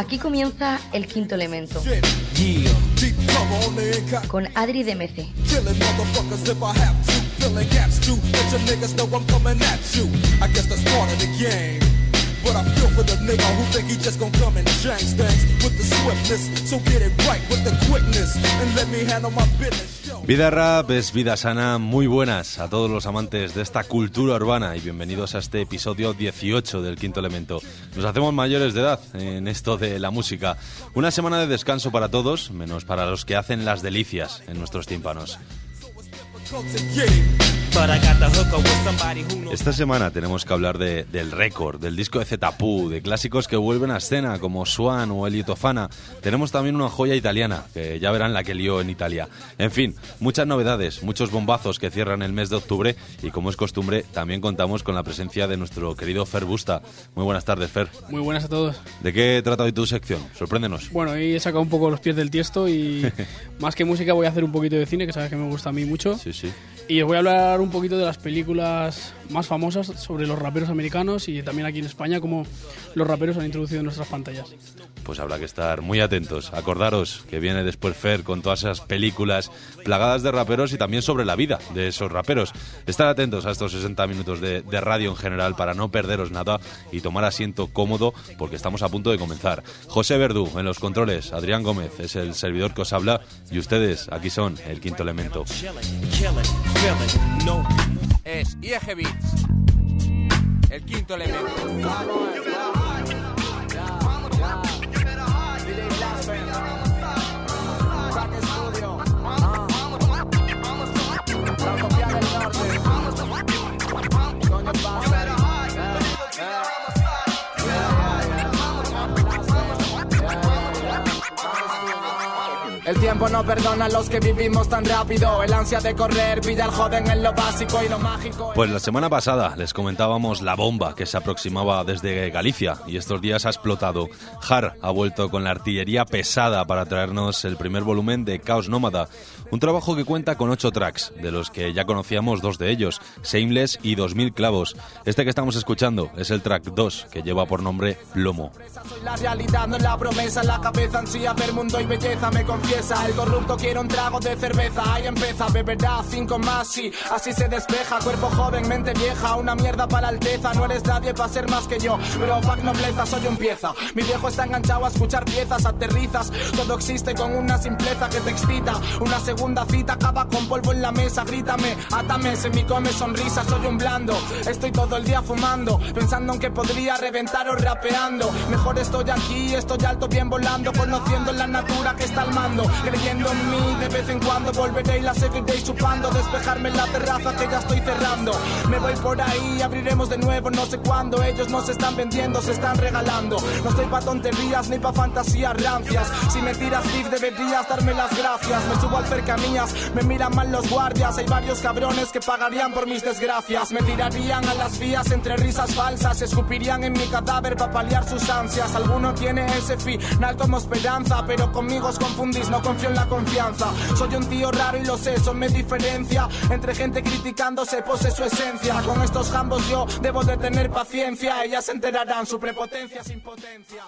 Aquí comienza el quinto elemento. Con Adri gon' come. Vida rap es vida sana, muy buenas a todos los amantes de esta cultura urbana y bienvenidos a este episodio 18 del Quinto Elemento. Nos hacemos mayores de edad en esto de la música. Una semana de descanso para todos, menos para los que hacen las delicias en nuestros tímpanos. Esta semana tenemos que hablar de, del récord, del disco de Zetapu, de clásicos que vuelven a escena como Swan o Elio Tofana. Tenemos también una joya italiana, que ya verán la que lió en Italia. En fin, muchas novedades, muchos bombazos que cierran el mes de octubre y como es costumbre, también contamos con la presencia de nuestro querido Fer Busta. Muy buenas tardes, Fer. Muy buenas a todos. ¿De qué trata hoy tu sección? Sorpréndenos. Bueno, hoy he sacado un poco los pies del tiesto y más que música voy a hacer un poquito de cine, que sabes que me gusta a mí mucho. Sí, sí. Y os voy a hablar un poquito de las películas más famosas sobre los raperos americanos y también aquí en España, cómo los raperos han introducido en nuestras pantallas. Pues habrá que estar muy atentos. Acordaros que viene después Fer con todas esas películas plagadas de raperos y también sobre la vida de esos raperos. Estar atentos a estos 60 minutos de, de radio en general para no perderos nada y tomar asiento cómodo porque estamos a punto de comenzar. José Verdú en los controles, Adrián Gómez es el servidor que os habla y ustedes aquí son el quinto elemento. No. Es IEG Beats. El quinto elemento. El tiempo no perdona a los que vivimos tan rápido. El ansia de correr pilla al joven en lo básico y lo mágico. Pues la semana pasada les comentábamos la bomba que se aproximaba desde Galicia y estos días ha explotado. Har ha vuelto con la artillería pesada para traernos el primer volumen de Caos Nómada. Un trabajo que cuenta con ocho tracks, de los que ya conocíamos dos de ellos, Shameless y 2000 clavos. Este que estamos escuchando es el track 2, que lleva por nombre Lomo. Soy la realidad, no la promesa, la cabeza ansía ver mundo y belleza, me confiesa. Corrupto quiere un trago de cerveza, ahí empieza, beberá cinco más y así se despeja. Cuerpo joven, mente vieja, una mierda para alteza. No eres nadie para ser más que yo, pero fuck nobleza, soy un pieza. Mi viejo está enganchado a escuchar piezas, aterrizas. Todo existe con una simpleza que te excita. Una segunda cita acaba con polvo en la mesa, grítame, átame, se me come sonrisa, soy un blando. Estoy todo el día fumando, pensando en que podría reventar o rapeando. Mejor estoy aquí, estoy alto, bien volando, conociendo la natura que está al mando. De vez en cuando volveré y la seguiré chupando. Despejarme en la terraza que ya estoy cerrando. Me voy por ahí, abriremos de nuevo, no sé cuándo. Ellos no se están vendiendo, se están regalando. No estoy pa' tonterías ni pa' fantasías rancias. Si me tiras beef, deberías darme las gracias. Me subo al cercanías, me miran mal los guardias. Hay varios cabrones que pagarían por mis desgracias. Me tirarían a las vías entre risas falsas. Escupirían en mi cadáver para paliar sus ansias. Alguno tiene ese final como esperanza, pero conmigo os confundís, no confío Soy un tío raro y lo sé, eso me diferencia. Entre gente criticándose pose su esencia. Con estos jambos yo debo de tener paciencia. Ellas se enterarán su prepotencia sin potencia.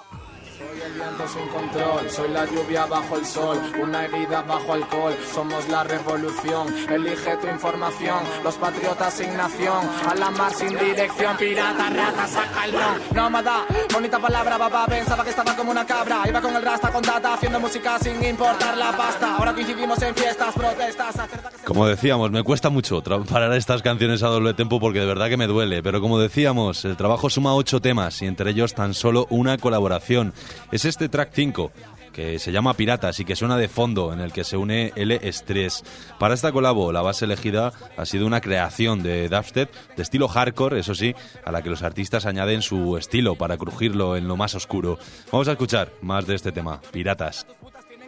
Soy el viento sin control, soy la lluvia bajo el sol, una herida bajo alcohol, somos la revolución, elige tu información, los patriotas sin nación, a la mar sin dirección, pirata, rata, saca el ron, nómada, bonita palabra, papá, pensaba que estaba como una cabra, iba con el rasta con data, haciendo música sin importar la pasta, ahora coincidimos en fiestas, protestas, Como decíamos, me cuesta mucho parar estas canciones a doble tempo porque de verdad que me duele, pero como decíamos, el trabajo suma ocho temas y entre ellos tan solo una colaboración es este track 5 que se llama Piratas y que suena de fondo, en el que se une L Stress. Para esta colabo, la base elegida ha sido una creación de dubstep de estilo hardcore, eso sí, a la que los artistas añaden su estilo para crujirlo en lo más oscuro. Vamos a escuchar más de este tema, Piratas.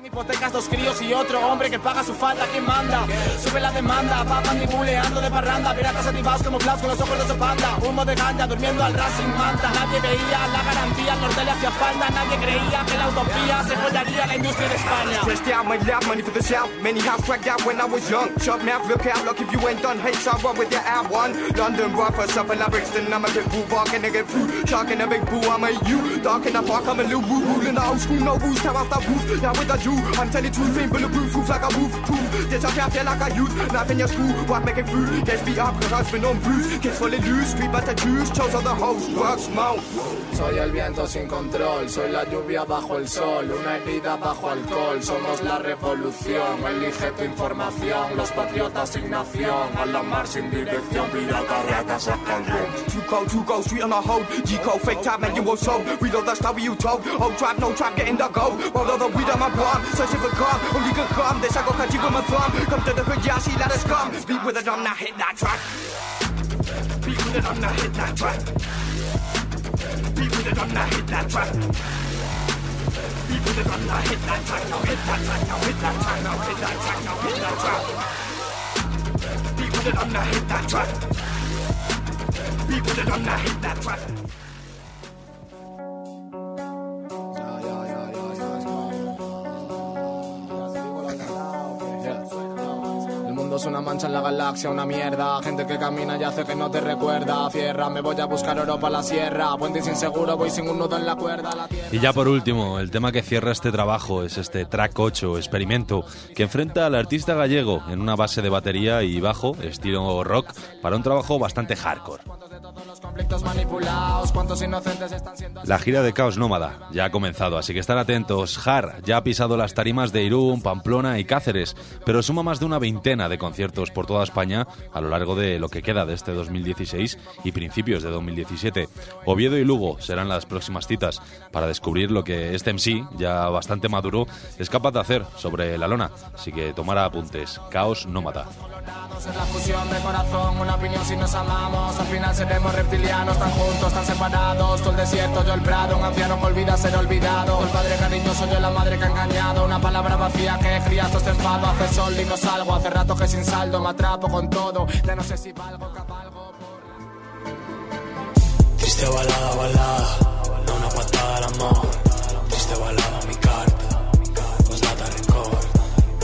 Hipotecas, dos críos y otro hombre que paga su falta, ¿quién manda? Sube la demanda, va mandibuleando de parranda, piratas activados como Klaus con los ojos de su panda. Humo de ganja, durmiendo al Racing Manta. Nadie veía la garantía, el norte le hacía falta. Nadie creía que la utopía se follaría la industria de España. Stressed out, my love, money for the south. Many house cracked out when I was young. Shut mouth, look out, look if you ain't done. Hey, so what with your ad one? London, Rough, Suffolk, Brixton, I'm a big boo, barking, I get food. Sharking a big boo, I'm a you. Dark in the park, I'm a little woo, ruling the old school, no booze, tear off the roof. Now with the Jew, I'm telling truth, ain't bulletproof, roof like a roof, proof. This up, feel like a youth, in your school, what making food. Gets beat up, cause husband on bruise. Kids fully loose, street but the juice, chose on the host, work, smoke. Soy el viento sin control, soy la lluvia bajo el sol, una herida bajo alcohol. Somos la revolución, elige tu información. Los patriotas sin nación, a la mar sin dirección, pirata, ratas, escalón. Too cold, too cold, street on a hold. G code, fake time, man, you will show. Reload the story you told. Old trap, no trap, getting the go. Roll the weed on my palm, searching for calm. Only good calm, this I go catch you with my thumb. Come to the hood, yeah, see, let us come. Beat with a drum, now hit that track. Beat with a drum, now hit that track. Beat with a drum, now hit that track. Beat with a drum, now hit that track. Now hit that track, now hit that track, now hit that track, now hit that track. Beat with a drum, now hit that track. Beat with a drum, now hit that track. Una mancha en la galaxia, una mierda. Gente que camina y hace que no te recuerda. Cierra, me voy a buscar oro para la sierra. Puente sin seguro, voy sin un nudo en la cuerda. La Y ya por último, el tema que cierra este trabajo es este track 8, experimento, que enfrenta al artista gallego en una base de batería y bajo, estilo rock, para un trabajo bastante hardcore. de todos los conflictos manipulados. ¿Cuántos inocentes están siendo La gira de Caos Nómada ya ha comenzado, así que estar atentos. Har ya ha pisado las tarimas de Irún, Pamplona y Cáceres, pero suma más de una veintena de conciertos por toda España a lo largo de lo que queda de este 2016 y principios de 2017. Oviedo y Lugo serán las próximas citas para descubrir lo que este MC, ya bastante maduro, es capaz de hacer sobre la lona. Así que tomar apuntes. Caos Nómada. Es la fusión de corazón, una opinión si nos amamos. Al final seremos reptilianos, tan juntos, tan separados. Tú el desierto, yo el prado, un anciano que olvida ser olvidado. El padre cariñoso, yo la madre que ha engañado. Una palabra vacía que cría de enfado. Hace sol y no salgo, hace rato que sin saldo me atrapo con todo. Ya no sé si valgo, cabalgo. Triste balada, balada, no una patada al amor. Triste balada, mi record.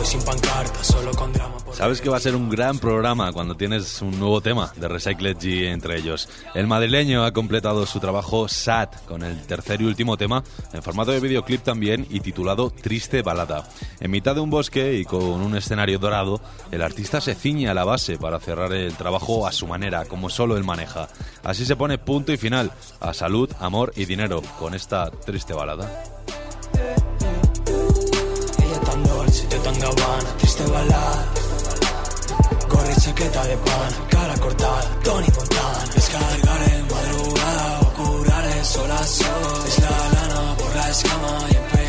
Voy sin pancarta, solo con drama. Sabes que va a ser un gran programa cuando tienes un nuevo tema de Recycled G entre ellos. El madrileño ha completado su trabajo SAT con el tercer y último tema en formato de videoclip también y titulado Triste Balada. En mitad de un bosque y con un escenario dorado, el artista se ciñe a la base para cerrar el trabajo a su manera, como solo él maneja. Así se pone punto y final a salud, amor y dinero con esta triste balada. Tan dolce, yo tan gabbana, triste balada. Gorra y chaqueta de pan, cara cortada, Tony Montana. Descargar en madrugada o curar sol a sol. Es la lana por la escama y empeñar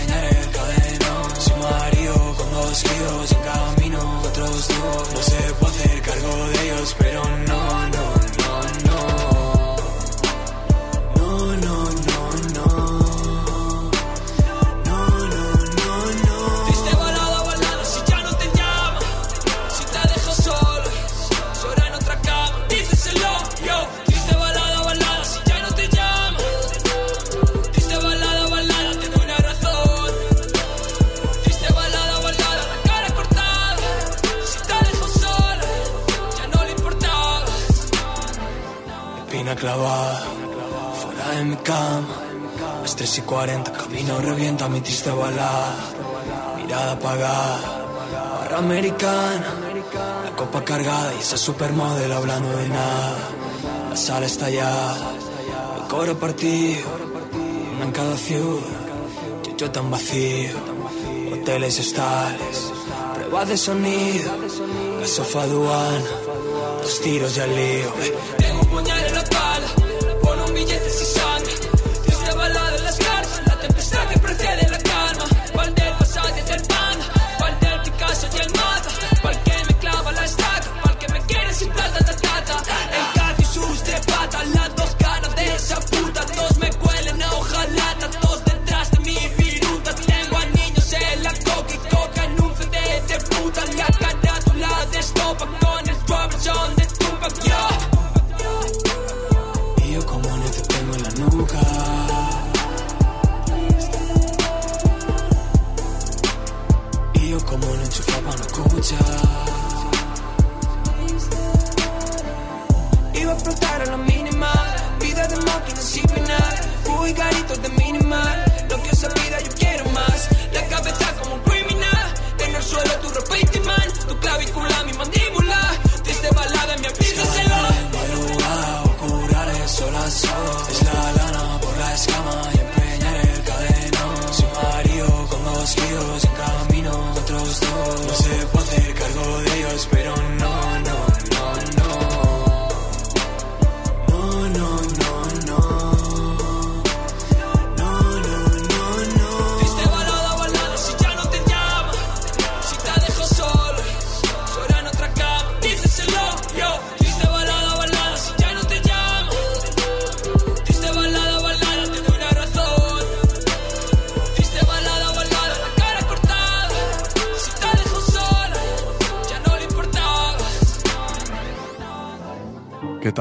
clavada, fuera de mi cama. Las 3 y 40, camino revienta mi triste balada. Mirada apagada, barra americana. La copa cargada y esa supermodelo hablando de nada. La sala estallada, el coro partido. Una en cada ciudad, yo, tan vacío. Hoteles estales, pruebas de sonido. La sofá aduana, dos tiros ya lío.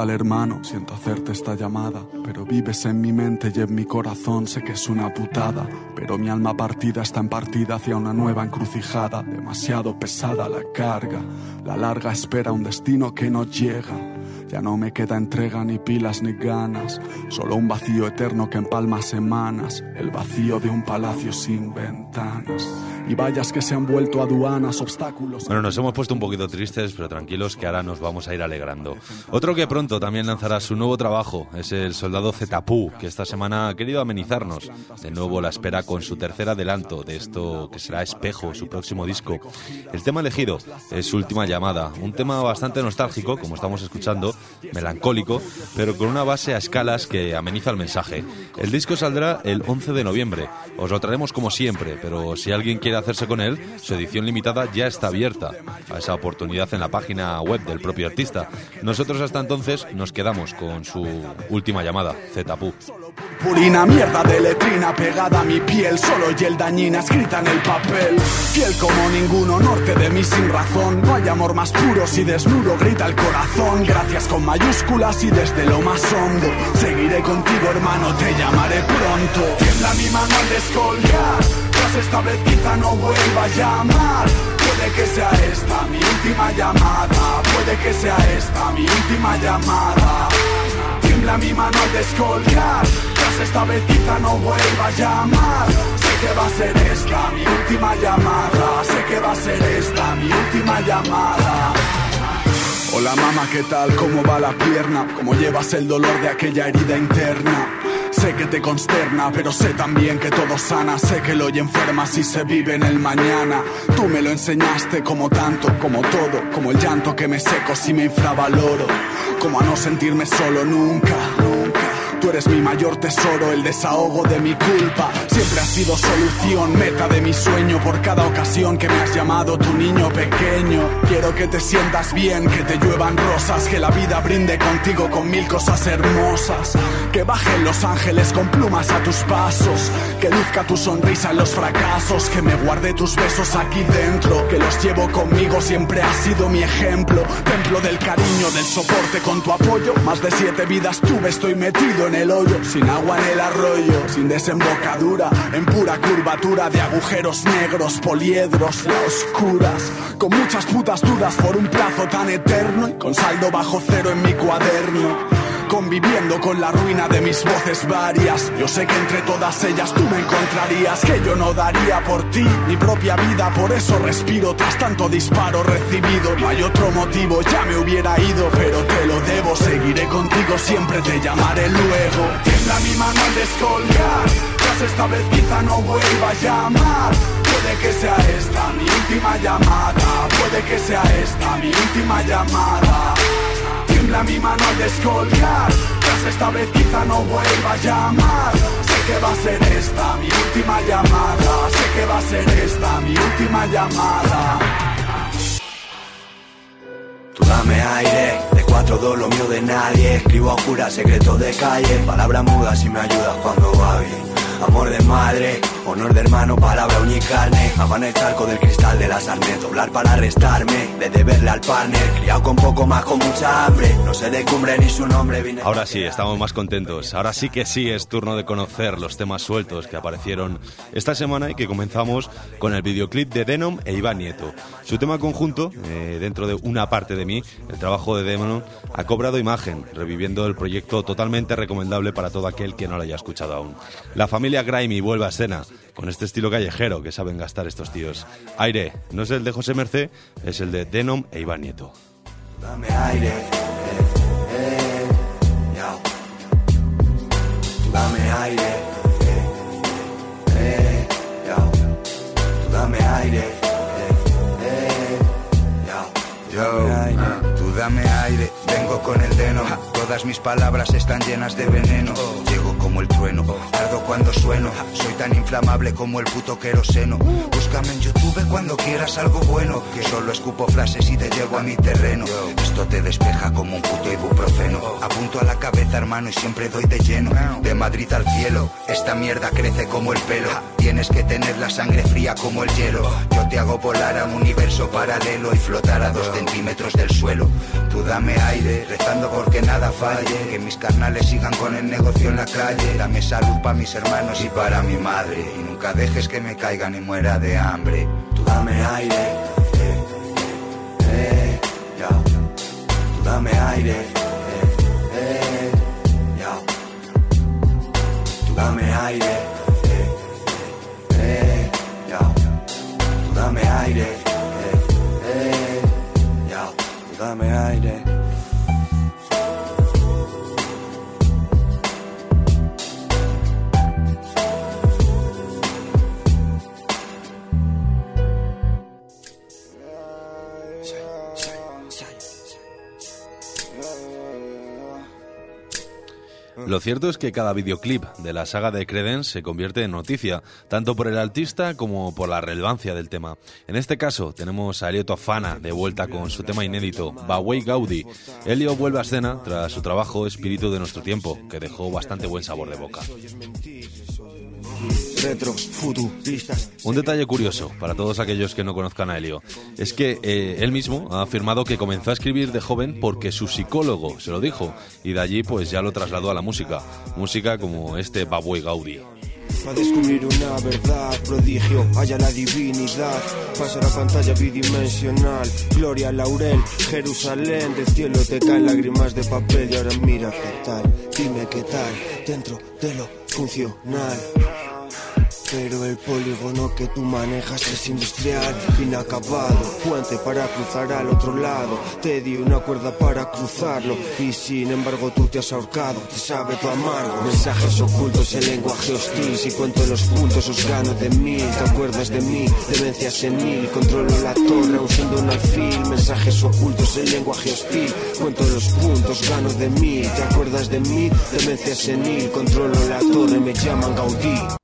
Tal hermano? Siento hacerte esta llamada, pero vives en mi mente y en mi corazón, sé que es una putada, pero mi alma partida está en partida hacia una nueva encrucijada, demasiado pesada la carga, la larga espera un destino que no llega. Ya no me queda entrega ni pilas ni ganas, solo un vacío eterno que empalma semanas, el vacío de un palacio sin ventanas. Y vallas que se han vuelto aduanas, obstáculos. Bueno, nos hemos puesto un poquito tristes, pero tranquilos que ahora nos vamos a ir alegrando. Otro que pronto también lanzará su nuevo trabajo es el soldado Zetapú, que esta semana ha querido amenizarnos. De nuevo la espera con su tercer adelanto de esto que será Espejo, su próximo disco. El tema elegido es su última llamada, un tema bastante nostálgico, como estamos escuchando, melancólico, pero con una base a escalas que ameniza el mensaje. El disco saldrá el 11 de noviembre. Os lo traeremos como siempre, pero si alguien quiere hacerse con él, su edición limitada ya está abierta a esa oportunidad en la página web del propio artista. Nosotros hasta entonces nos quedamos con su última llamada, Zetapú. Purina, mierda de letrina pegada a mi piel, solo el dañina escrita en el papel. Fiel como ninguno, norte de mí sin razón. No hay amor más puro si desnudo grita el corazón. Gracias con mayúsculas y desde lo más hondo. Seguiré contigo, hermano, te llamaré pronto. Tiembla mi mano al descolgar, tras esta vez quizá no vuelva a llamar. Puede que sea esta mi última llamada, puede que sea esta mi última llamada. Tiembla mi mano al descolgar Tras esta vez quizá no vuelva a llamar Sé que va a ser esta mi última llamada Sé que va a ser esta mi última llamada Hola mamá, ¿qué tal? ¿Cómo va la pierna? ¿Cómo llevas el dolor de aquella herida interna? Sé que te consterna, pero sé también que todo sana. Sé que lo y enferma si se vive en el mañana. Tú me lo enseñaste como tanto, como todo, como el llanto que me seco si me infravaloro. Como a no sentirme solo nunca, nunca. Tú eres mi mayor tesoro, el desahogo de mi culpa. Siempre has sido solución, meta de mi sueño. Por cada ocasión que me has llamado tu niño pequeño. Quiero que te sientas bien, que te lluevan rosas. Que la vida brinde contigo con mil cosas hermosas. Que bajen los ángeles con plumas a tus pasos. Que luzca tu sonrisa en los fracasos. Que me guarde tus besos aquí dentro. Que los llevo conmigo, siempre has sido mi ejemplo. Templo del cariño, del soporte con tu apoyo. Más de siete vidas tuve, estoy metido en Sin agua en el arroyo, sin desembocadura. En pura curvatura de agujeros negros, poliedros, oscuras. Con muchas putas dudas por un plazo tan eterno. Y con saldo bajo cero en mi cuaderno conviviendo con la ruina de mis voces varias. Yo sé que entre todas ellas tú me encontrarías, que yo no daría por ti mi propia vida, por eso respiro tras tanto disparo recibido. No hay otro motivo, ya me hubiera ido, pero te lo debo, seguiré contigo, siempre te llamaré luego. Tiembla mi mano al descolgar, tras esta vez quizá no vuelva a llamar. Puede que sea esta mi última llamada, puede que sea esta mi última llamada tiembla mi mano al descolgar Tras esta vez quizá no vuelva a llamar. Sé que va a ser esta mi última llamada. Sé que va a ser esta mi última llamada. Tú dame aire, de cuatro dos lo mío de nadie. Escribo a jura secretos de calle. Palabras mudas y me ayudas cuando va bien Amor de madre, honor de hermano, palabra carne. Afán el talco del cristal de la sarnet Doblar para arrestarme, de deberle al partner. Criado con poco más, con mucha hambre. No sé de cumbre ni su nombre vine Ahora sí, estamos más contentos. Ahora sí que sí es turno de conocer los temas sueltos que aparecieron esta semana Y que comenzamos con el videoclip de Denom e Iván Nieto. Su tema conjunto, eh, dentro de una parte de mí El trabajo de Denom ha cobrado imagen Reviviendo el proyecto totalmente recomendable para todo aquel que no lo haya escuchado aún. La familia Grimy vuelve a escena con este estilo callejero que saben gastar estos tíos. Aire, no es el de José Mercé, es el de Denom e Iván Nieto. Dame aire, eh, eh, dame aire, eh, eh, dame aire, eh, eh, aire. tú dame aire, vengo con el denom, todas mis palabras están llenas de veneno el trueno. Ardo cuando sueno, soy tan inflamable como el puto queroseno. Búscame en YouTube cuando quieras algo bueno. Que solo escupo frases y te llevo a mi terreno. Esto te despeja como un puto ibuprofeno. Apunto a la cabeza, hermano, y siempre doy de lleno. De Madrid al cielo, esta mierda crece como el pelo. Tienes que tener la sangre fría como el hielo. Yo te hago volar a un universo paralelo y flotar a dos centímetros del suelo. Tú dame aire, rezando porque nada falle. Que mis carnales sigan con el negocio en la calle Dame salud para mis hermanos y para mi madre. Y nunca dejes que me caiga ni muera de hambre. Tú dame aire, eh, eh, ya. Tú dame aire, eh, eh, ya. Tú dame aire, eh, eh, ya. Tú dame aire, ya. Tú dame aire. Lo cierto es que cada videoclip de la saga de Credence se convierte en noticia, tanto por el artista como por la relevancia del tema. En este caso, tenemos a Elio Fana de vuelta con su tema inédito, Baway Gaudi. Elio vuelve a escena tras su trabajo Espíritu de nuestro tiempo, que dejó bastante buen sabor de boca. Un detalle curioso para todos aquellos que no conozcan a Helio es que eh, él mismo ha afirmado que comenzó a escribir de joven porque su psicólogo se lo dijo y de allí pues ya lo trasladó a la música, música como este Babuey Gaudi. A descubrir una verdad, prodigio, haya la divinidad. Pasa la pantalla bidimensional, gloria, laurel, Jerusalén. Del cielo te caen lágrimas de papel y ahora mira qué tal, dime qué tal, dentro de lo funcional. Pero el polígono que tú manejas es industrial, inacabado. Puente para cruzar al otro lado. Te di una cuerda para cruzarlo. Y sin embargo tú te has ahorcado, te sabe tu amargo. Mensajes ocultos, el lenguaje hostil. Si cuento los puntos, os gano de mil. ¿Te acuerdas de mí? Demencia senil. Controlo la torre, siendo un alfil. Mensajes ocultos, el lenguaje hostil. Cuento los puntos, gano de mí. ¿Te acuerdas de mí? Demencia senil. Controlo la torre, me llaman Gaudí.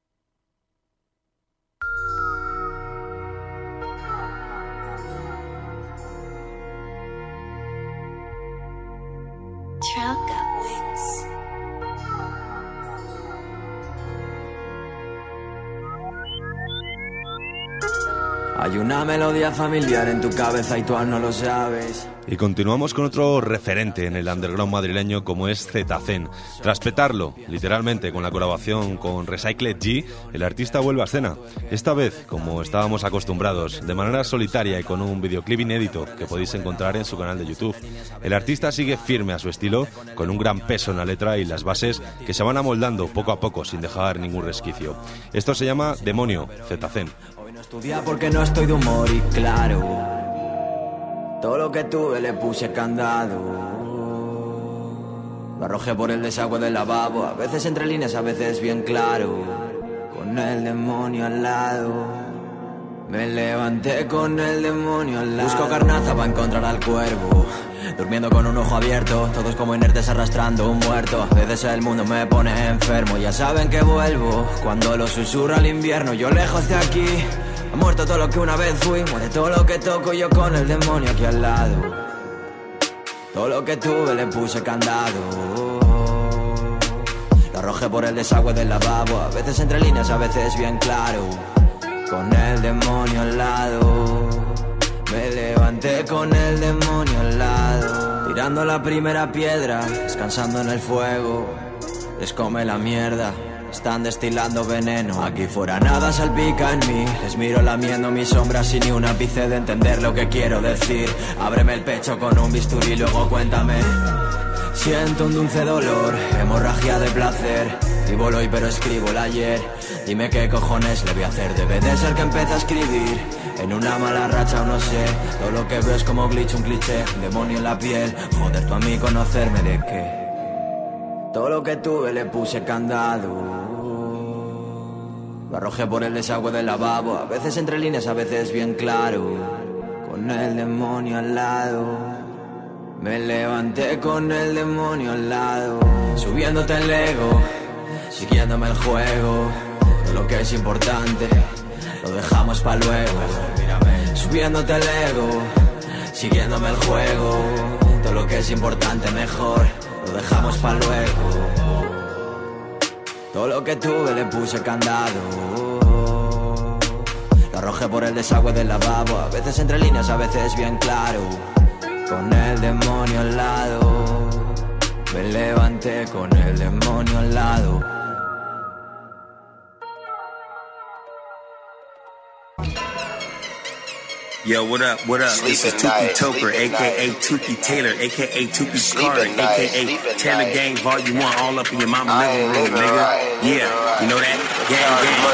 Una melodía familiar en tu cabeza y tú no lo sabes. Y continuamos con otro referente en el underground madrileño como es Zetacen. Tras petarlo, literalmente, con la colaboración con Recycle G, el artista vuelve a escena. Esta vez, como estábamos acostumbrados, de manera solitaria y con un videoclip inédito que podéis encontrar en su canal de YouTube. El artista sigue firme a su estilo, con un gran peso en la letra y las bases que se van amoldando poco a poco sin dejar ningún resquicio. Esto se llama Demonio, Zetacen. Hoy no estudia porque no estoy de humor y claro todo lo que tuve le puse candado. Lo arrojé por el desagüe del lavabo, a veces entre líneas, a veces bien claro. Con el demonio al lado. Me levanté con el demonio al lado. Busco carnaza para encontrar al cuervo. Durmiendo con un ojo abierto, todos como inertes arrastrando un muerto. A veces el mundo me pone enfermo, ya saben que vuelvo. Cuando lo susurra el invierno, yo lejos de aquí. Ha muerto todo lo que una vez fui, muere todo lo que toco yo con el demonio aquí al lado. Todo lo que tuve le puse candado. Te arrojé por el desagüe del lavabo, a veces entre líneas, a veces bien claro. Con el demonio al lado. Me levanté con el demonio al lado. Tirando la primera piedra, descansando en el fuego. Les come la mierda. Están destilando veneno. Aquí fuera nada salpica en mí. Les miro lamiendo mis sombras sin ni un ápice de entender lo que quiero decir. Ábreme el pecho con un bisturí y luego cuéntame. Siento un dulce dolor, hemorragia de placer. Vivo el hoy pero escribo el ayer. Dime qué cojones le voy a hacer. Debe de ser que empieza a escribir. En una mala racha o no sé. Todo lo que veo es como glitch, un cliché. Un demonio en la piel. Joder, tú a mí conocerme de qué. Todo lo que tuve le puse candado. Lo arrojé por el desagüe del lavabo. A veces entre líneas, a veces bien claro. Con el demonio al lado. Me levanté con el demonio al lado. Subiéndote el ego. Siguiéndome el juego. Lo que es importante. Lo dejamos para luego. Subiéndote el ego. Siguiéndome el juego. Todo lo que es importante mejor. Lo dejamos para luego. Todo lo que tuve le puse candado. Lo arrojé por el desagüe del lavabo. A veces entre líneas, a veces bien claro. Con el demonio al lado. Me levanté con el demonio al lado. Yo, what up, what up? This is Tukey Toker, aka Tukey Taylor, aka Tukey Carter, aka Taylor Gang Volume 1, all up in your mama living room, nigga. Yeah, you know that? Gang, gang.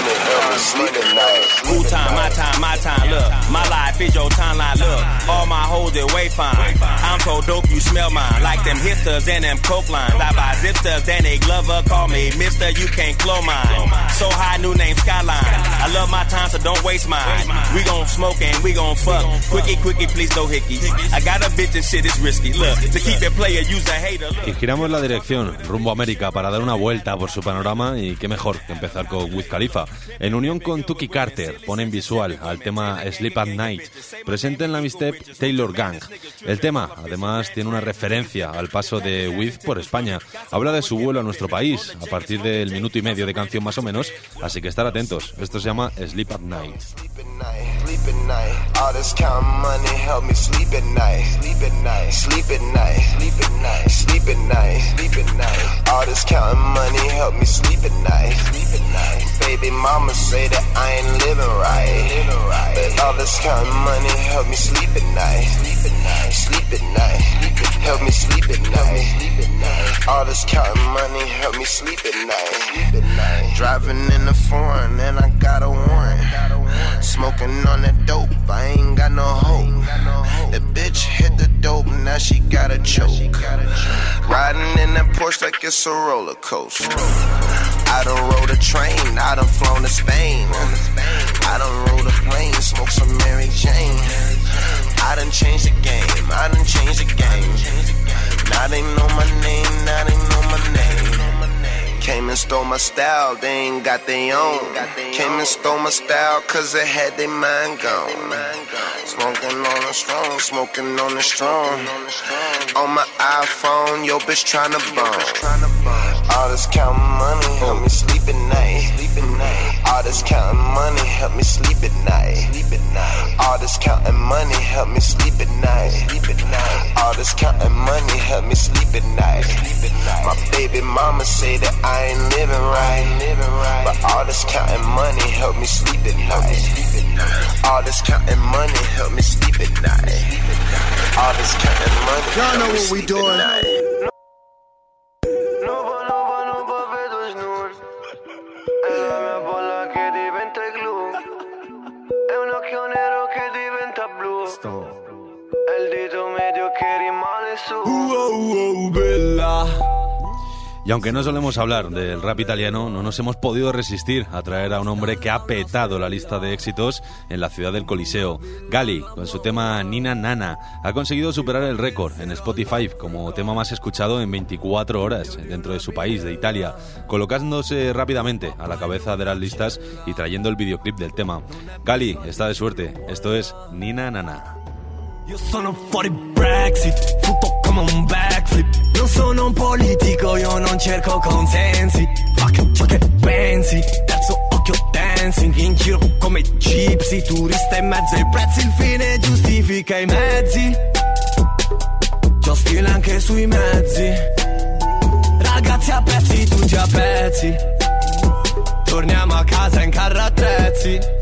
Cool time, my time, my time, look. My life is your timeline, look. All my hoes they way fine. I'm so dope, you smell mine. Like them hipsters and them coke lines. I buy zipsters, then they glover, call me mister, you can't blow mine. So high, new name Skyline. I love my time, so don't waste mine. We gon' smoke and we gon' fuck. Quickie, quickie, please no hickeys. I got a bitch and shit is risky. Look, to keep it player, use a hater. Look. Y giramos la dirección rumbo a América para dar una vuelta por su panorama y qué mejor que empezar con Wiz Khalifa. En unión con Tuki Carter ponen visual al tema Sleep at Night, presente en la mixtape Taylor Gang. El tema además tiene una referencia al paso de Wiz por España. Habla de su vuelo a nuestro país a partir del minuto y medio de canción más o menos, así que estar atentos. Esto se llama Sleep at Night. All this counting money help me sleep at night. Sleep at night. Sleep at night. Sleep at night. Sleep at night. Sleep at night. All this counting money help me sleep at night. Sleep at night. Baby mama say that I ain't living right. Living right. But all this counting money help me sleep at night. Sleep at night. Sleep at night. Help me sleep at night. All this counting money help me sleep at night. Sleep at night. Driving in the foreign and I got a warrant. Smoking on that dope, I ain't got no hope. The bitch hit the dope, now she got a choke. Riding in that Porsche like it's a roller coaster. I done rode a train, I done flown to Spain. I done rode a plane, smoked some Mary Jane. I done changed the game, I done changed the game. Now they know my name, now they know my name. Came and stole my style, they ain't got their own. Came and stole my style, cause they had their mind gone. Smoking on the strong, smoking on the strong. On my iPhone, yo bitch tryna bone. All this counting money, help me sleep at night. All this counting money, help me sleep at night. All this counting money, help me sleep at night. All this counting money, help me sleep at night. Sleep at night. My baby mama say that I ain't living right. Living right. But all this counting money, help me sleep at night. All this counting money, help me sleep at night. All this counting money, Y'all know what we sleep doing. presto. È il dito medio che rimane su. Uh, uh, uh, bella. Y aunque no solemos hablar del rap italiano, no nos hemos podido resistir a traer a un hombre que ha petado la lista de éxitos en la ciudad del Coliseo. Gali, con su tema Nina Nana, ha conseguido superar el récord en Spotify como tema más escuchado en 24 horas dentro de su país, de Italia, colocándose rápidamente a la cabeza de las listas y trayendo el videoclip del tema. Gali está de suerte, esto es Nina Nana. Sono backflip. Non sono un politico, io non cerco consensi. Fuck ciò che pensi, terzo occhio dancing. In giro come gypsy, turista in mezzo ai prezzi. Il fine giustifica i mezzi. C'ho stile anche sui mezzi. Ragazzi a pezzi, tutti a pezzi. Torniamo a casa in carro attrezzi.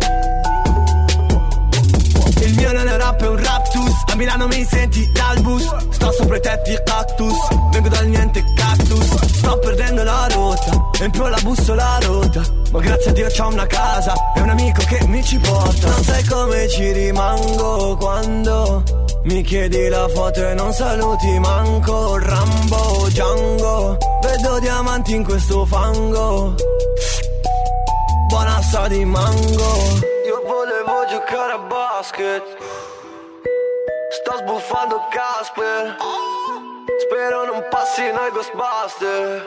Il mio non è rap, è un raptus. A Milano mi senti dal bus Sto sopra i tetti cactus. Vengo dal niente cactus. Sto perdendo la rotta E la bussola rotta Ma grazie a Dio c'ho una casa. E un amico che mi ci porta. Non sai come ci rimango quando mi chiedi la foto e non saluti manco. Rambo, Django. Vedo diamanti in questo fango. Buona sa di mango. Io volevo giocare a basket. Sto sbuffando Casper. Spero non passi noi Ghostbuster.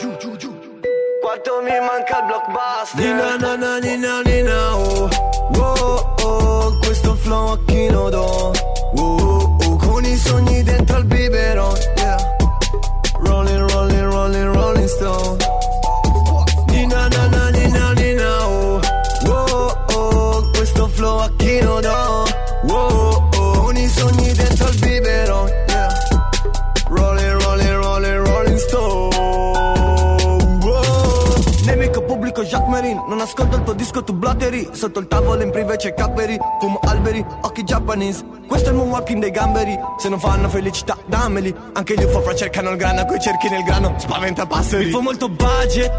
Quanto mi manca il blockbuster. Nina na na nina nina oh. Oh oh Questo flow a chi lo do? Oh, oh, Con i sogni dentro al biberon ascolto il tuo disco tu blatteri Sotto il tavolo in privé c'è Cadbury Fumo alberi, occhi japanese Questo è il moonwalking dei gamberi. Se non fanno felicità dammeli. Anche gli UFO cercano il grano Coi cerchi nel grano Spaventa passeri. Mi fa molto budget.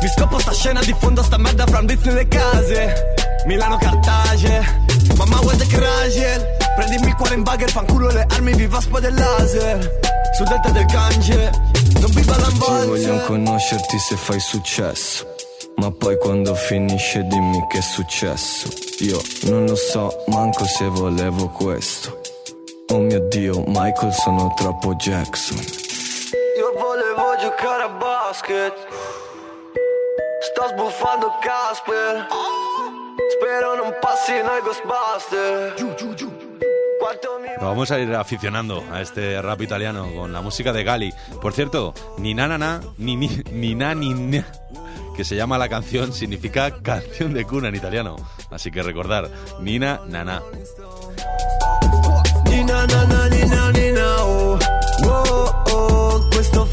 Mi scopo sta scena di fondo Sta merda fra blitz nelle case. Milano Cartage Mamma guarda che ragel Prendimi il cuore in bagger Fanculo le armi viva spada del laser. Sul delta del Gange Non viva l'ambolze voglio conoscerti se fai successo. Ma poi quando finisce dimmi che è successo. Io non lo so manco se volevo questo. Oh mio dio, Michael sono troppo Jackson. Io volevo giocare a basket Sto sbuffando Casper Spero non passi noi Ghostbuster Quanto Vamos a ir aficionando a este rap italiano con la música de Gali. Por cierto, ni na na na, ni ni ni ni na, que se llama la canción, significa canción de cuna en italiano. Así que recordar, Nina Nana. Nina na na nina nina oh oh oh dentro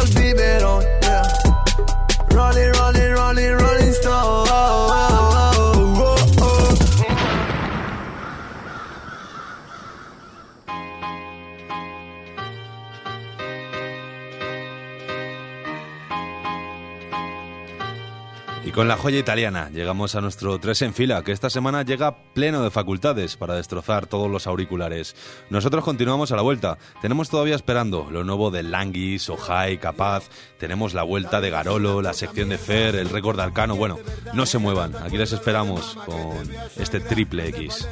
al. Rolling rolling rolling rolling stone Y con la joya italiana llegamos a nuestro 3 en fila, que esta semana llega pleno de facultades para destrozar todos los auriculares. Nosotros continuamos a la vuelta. Tenemos todavía esperando lo nuevo de Languis, Ojai, Capaz. Tenemos la vuelta de Garolo, la sección de Fer, el récord de Arcano. Bueno, no se muevan. Aquí les esperamos con este triple X.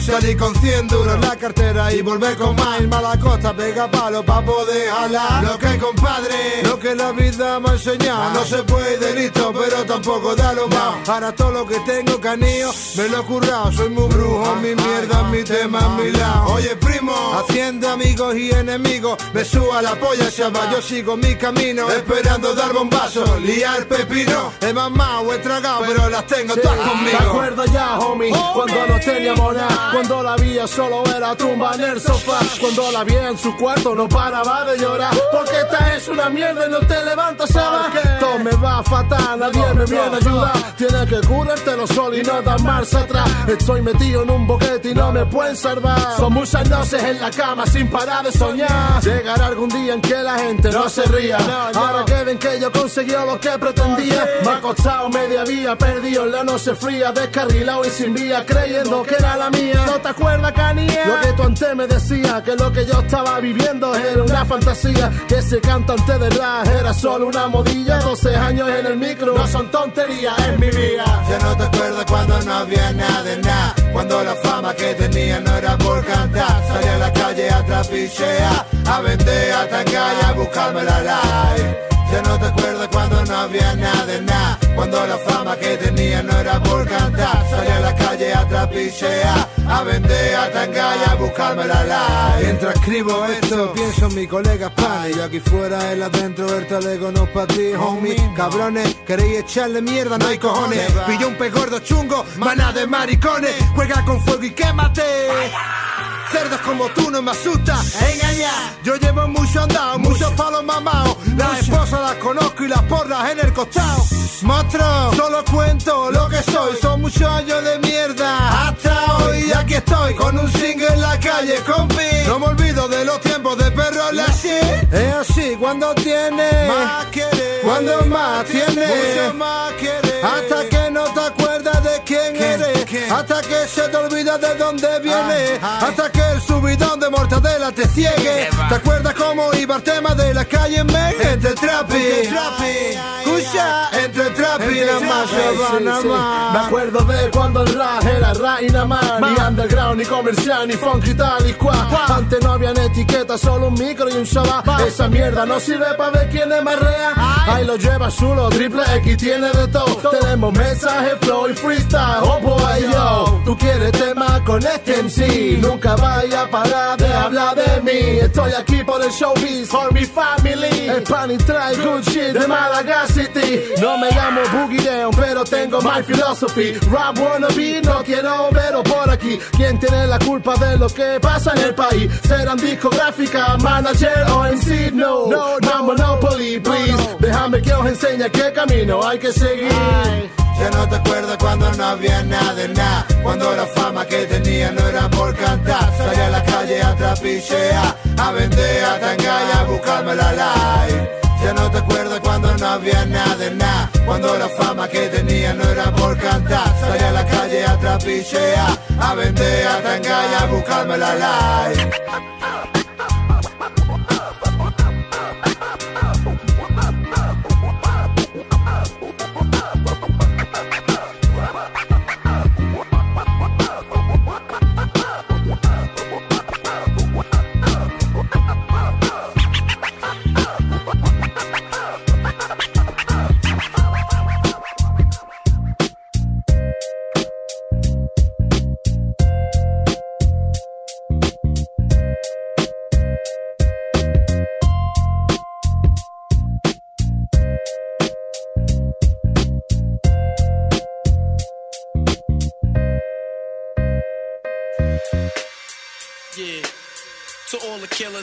Salí con 100 duros en la cartera y volver con más. Irme a la costa, pega palo pa' poder jalar Lo que compadre, lo que la vida me ha enseñado. No se puede listo, pero tampoco da lo más. Ahora todo lo que tengo canillo, me lo he currado. Soy muy brujo, mi mierda, mi tema, mi lado. Oye primo, haciendo amigos y enemigos Me suba la polla, chaval, yo sigo mi camino Esperando dar bombazo, liar pepino. He mamado, he tragado, pero las tengo todas conmigo. ¿Te acuerdas ya, homie? Cuando no teníamos nada Cuando la vida solo era tumba en el sofá. Cuando la vi en su cuarto no paraba de llorar Porque esta es una mierda y no te levantas a Todo me va fatal, nadie me viene a ayudar. Tienes que curártelo solo y no dar marcha atrás. Estoy metido en un boquete y no me pueden salvar. Son muchas noches en la cama sin parar de soñar. Llegará algún día en que la gente no se ría. Ahora que ven que yo conseguí lo que pretendía. Me ha costado media vía, perdido en la noche fría Descarrilado y sin vía, creyendo que era la mía. ¿No te acuerdas, Canía? Lo que tú antes me decías, que lo que yo estaba viviendo era una fantasía Que ese cantante de rap era solo una modilla 12 años en el micro, no son tonterías en mi vida Ya no te acuerdas cuando no había nada de nada Cuando la fama que tenía no era por cantar Salí a la calle a trapichear A vender a tanga y a buscarme la live. Ya no te acuerdas cuando no había nada de nada. Cuando la fama que tenía no era por cantar. Salí a la calle a trapichear, a vender a tanga y a buscarme la live. Mientras escribo esto, pienso en mi colega Spani. Y aquí fuera, él adentro, el talego no pa' ti, homie. Cabrones, queréis echarle mierda, no hay cojones. Pilló un pez gordo chungo, maná de maricones. Juega con fuego y quémate. Cerdos como tú no me asusta Engaña Yo llevo mucho andado, muchos palos mamados La esposa las conozco y las porras en el costado Monstruo, solo cuento lo que soy. Son muchos años de mierda. Hasta hoy aquí estoy Con un single en la calle, compi. No me olvido de los tiempos de perro en la shit Es así cuando tienes Más querer. Cuando más tienes Mucho más querer. Hasta que Hasta que se te olvida de dónde vienes Hasta que el subidón de mortadela te ciegue. ¿Te acuerdas cómo iba el tema de la calle men? Entre trapi. Escucha, entre trapi. Y la más. Me acuerdo de cuando el rap era rap y nada más Ni underground, ni comercial, ni funky tal y cual. Antes no habían etiquetas, solo un micro y un shabá. Esa mierda no sirve para ver quién es más real Ahí lo lleva chulo, triple X tiene de todo. Tenemos mensaje, flow y freestyle. Oh boy, yo Tú quieres tema con este MC Nunca vaya a parar de hablar de mí. Estoy aquí por el showbiz, for mi family. El pan y trae good shit de Malaga City. No me llamo Boogie Down, pero tengo my philosophy. Rap wannabe, no quiero verlo por aquí. ¿Quién tiene la culpa de lo que pasa en el país? ¿Serán discográfica, manager o MC? No, no, no. Monopoly, please. Déjame que os enseñe qué camino hay que seguir Ya no te acuerdas cuando no había nada de nada. Cuando la fama que tenía no era por cantar. Salí a la calle a trapichear A vender a tanga y a buscarme la live ya no te acuerdas cuando no había nada de nada. Cuando la fama que tenía no era por cantar. Salí a la calle a trapichear A vender a tanga y a buscarme la live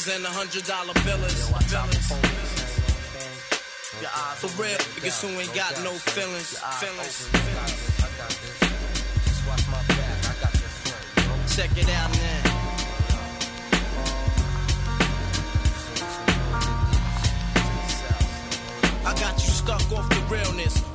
and the hundred dollar billers. For real, niggas who ain't got no feelings. Feelings. Check it out now. I got you stuck off the realness.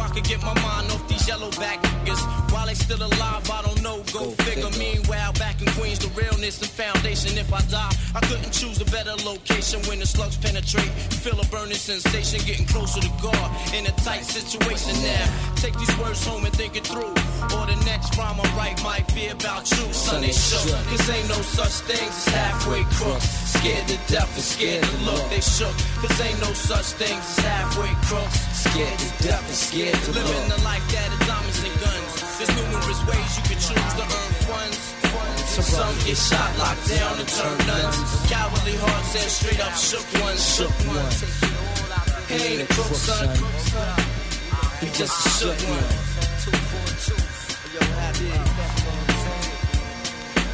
I could get my mind off these yellow back niggas. While they still alive, I don't know. Go, figure. Meanwhile, back in Queens, the realness and foundation. If I die, I couldn't choose a better location when the slugs penetrate. You feel a burning sensation, getting closer to God in a tight situation now. Take these words home and think it through. Or the next rhyme I write might be about you, son. They shook. Cause ain't no such things as halfway crooks. Scared to death and scared to look. They shook. Cause ain't no such things as halfway crooks. Scared to death and scared to Living the life that is diamonds and guns. There's numerous ways you can choose to earn funds. Some get shot, locked down, and turn nuns. Cowardly hearts and straight up shook ones. Shook ones. He ain't a crook, son. He just a shook one.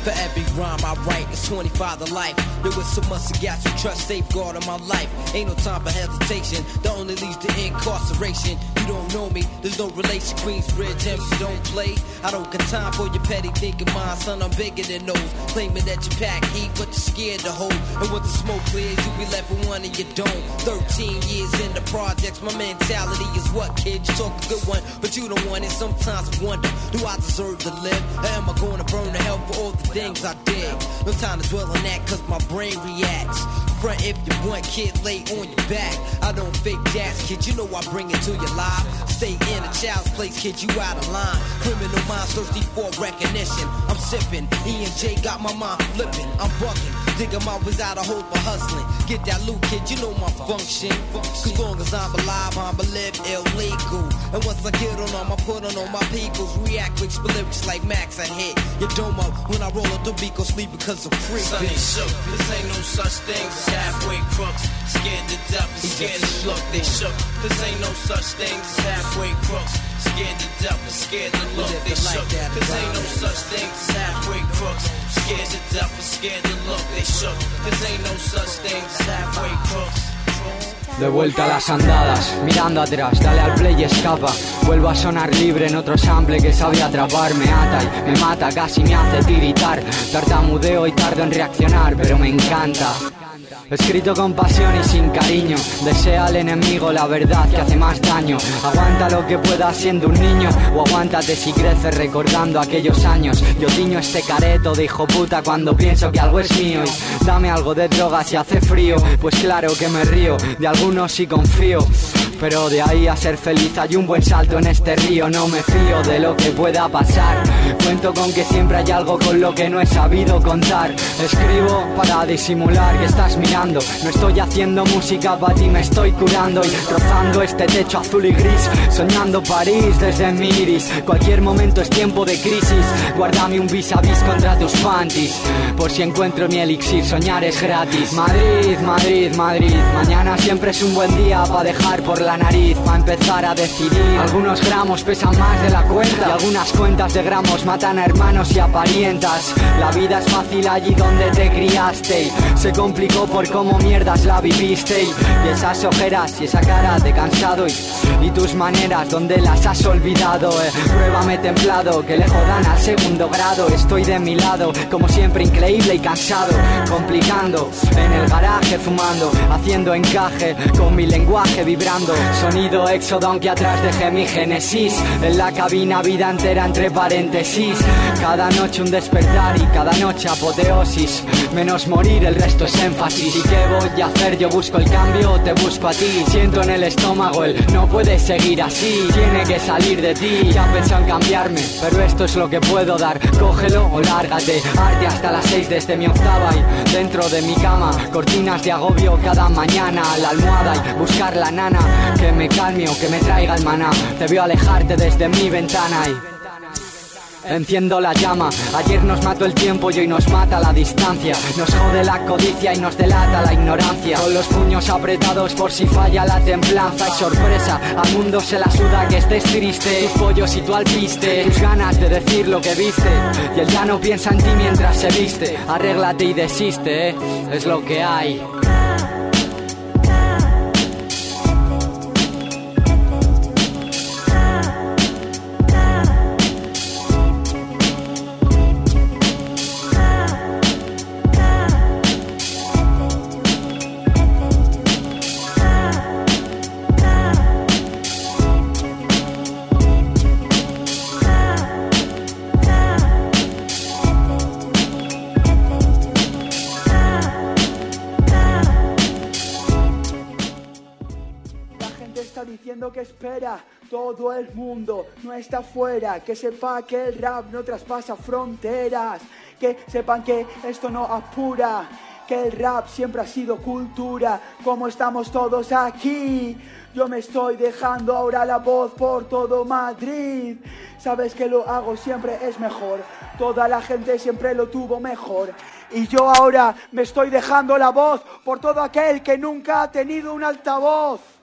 For every rhyme I write, it's 25 to life. There was so much I got to trust, safeguard of my life. Ain't no time for hesitation, that only leads to incarceration. You don't know me, there's no relation. Queensbridge, and you don't play. I don't got time for your petty thinking, my son, I'm bigger than those. Claiming that you pack heat, but you're scared to hold. And when the smoke clears, you be left with one in your dome. 13 years in the projects, my mentality is what, kid? You talk a good one, but you don't want it. Sometimes I wonder, do I deserve to live? Or am I gonna burn to hell for all the things I did? No time to dwell on that, cause my brain reacts. Front if you want, kid, lay on your back. I don't fake jazz, kid, you know I bring it to your life. Stay in a child's place, kid, you out of line. Criminal minds thirsty for recognition. I'm sipping, E and J got my mind flipping. I'm bucking, digging my ways out of hope for hustling. Get that loot, kid, you know my function. Cause long as I'm alive, I'm live illegal. And once I get on them, I put on all my peoples. React spit lyrics like Max, I hit your dome up. When I roll up the beat, go sleep because I'm free. Sonny shook, this ain't no such thing as halfway crooks. Scared to death and scared to look, they shook. This ain't no such thing as halfway crooks. Scared to death and scared to look, they shook. Cause ain't no such thing as halfway crooks. Scared to death and scared to look, they shook. Cause ain't no such thing as halfway crooks. De vuelta a las andadas, mirando atrás, dale al play y escapa. Vuelvo a sonar libre en otro sample que sabe atrapar. Me ata y me mata, casi me hace tiritar. Tartamudeo y tardo en reaccionar, pero me encanta. Escrito con pasión y sin cariño, desea al enemigo la verdad que hace más daño. Aguanta lo que puedas siendo un niño, o aguántate si creces recordando aquellos años. Yo tiño este careto de hijo puta cuando pienso que algo es mío. Y dame algo de droga si hace frío, pues claro que me río, de algunos sí confío. Pero de ahí a ser feliz hay un buen salto en este río, no me fío de lo que pueda pasar. Cuento con que siempre hay algo con lo que no he sabido contar. Escribo para disimular que estás mirando. No estoy haciendo música para ti, me estoy curando y rozando este techo azul y gris. Soñando París desde mi iris. Cualquier momento es tiempo de crisis. Guárdame un vis a vis contra tus panties. Por si encuentro mi elixir, soñar es gratis. Madrid, Madrid, Madrid. Mañana siempre es un buen día para dejar por la nariz. Para empezar a decidir. Algunos gramos pesan más de la cuenta. Y algunas cuentas de gramos matan a hermanos y a parientas. La vida es fácil allí donde te criaste. Se complicó por cómo mierdas la viviste. Y esas ojeras y esa cara de cansado. Y, y tus maneras donde las has olvidado. Eh. Pruébame templado que le jodan al segundo grado. Estoy de mi lado, como siempre, increíble y cansado. Complicando en el garaje, fumando, haciendo encaje con mi lenguaje vibrando. Sonido éxodo, aunque atrás dejé mi génesis. En la cabina, vida entera entre paréntesis. Cada noche un despertar y cada noche apoteosis. Menos morir, el resto es énfasis. ¿Y qué voy a hacer? Yo busco el cambio te busco a ti. Siento en el estómago el no puedes seguir así. Tiene que salir de ti. Ya pensé en cambiarme, pero esto es lo que puedo dar. Cógelo o lárgate. Arte hasta las seis desde mi octava y dentro de mi cama. Cortinas de agobio cada mañana la almohada y buscar la nana que me calme o que me traiga el maná. Te veo alejarte desde mi ventana y. Enciendo la llama, ayer nos mató el tiempo y hoy nos mata la distancia. Nos jode la codicia y nos delata la ignorancia. Con los puños apretados por si falla la templanza. Y sorpresa Al mundo se la suda que estés triste. Tus pollos y tu alpiste Tus ganas de decir lo que viste. Y él ya no piensa en ti mientras se viste. Arréglate y desiste, ¿eh? es lo que hay todo el mundo no está fuera, que sepa que el rap no traspasa fronteras, que sepan que esto no apura, que el rap siempre ha sido cultura, como estamos todos aquí. Yo me estoy dejando ahora la voz por todo Madrid. Sabes que lo hago siempre es mejor. Toda la gente siempre lo tuvo mejor. Y yo ahora me estoy dejando la voz por todo aquel que nunca ha tenido un altavoz.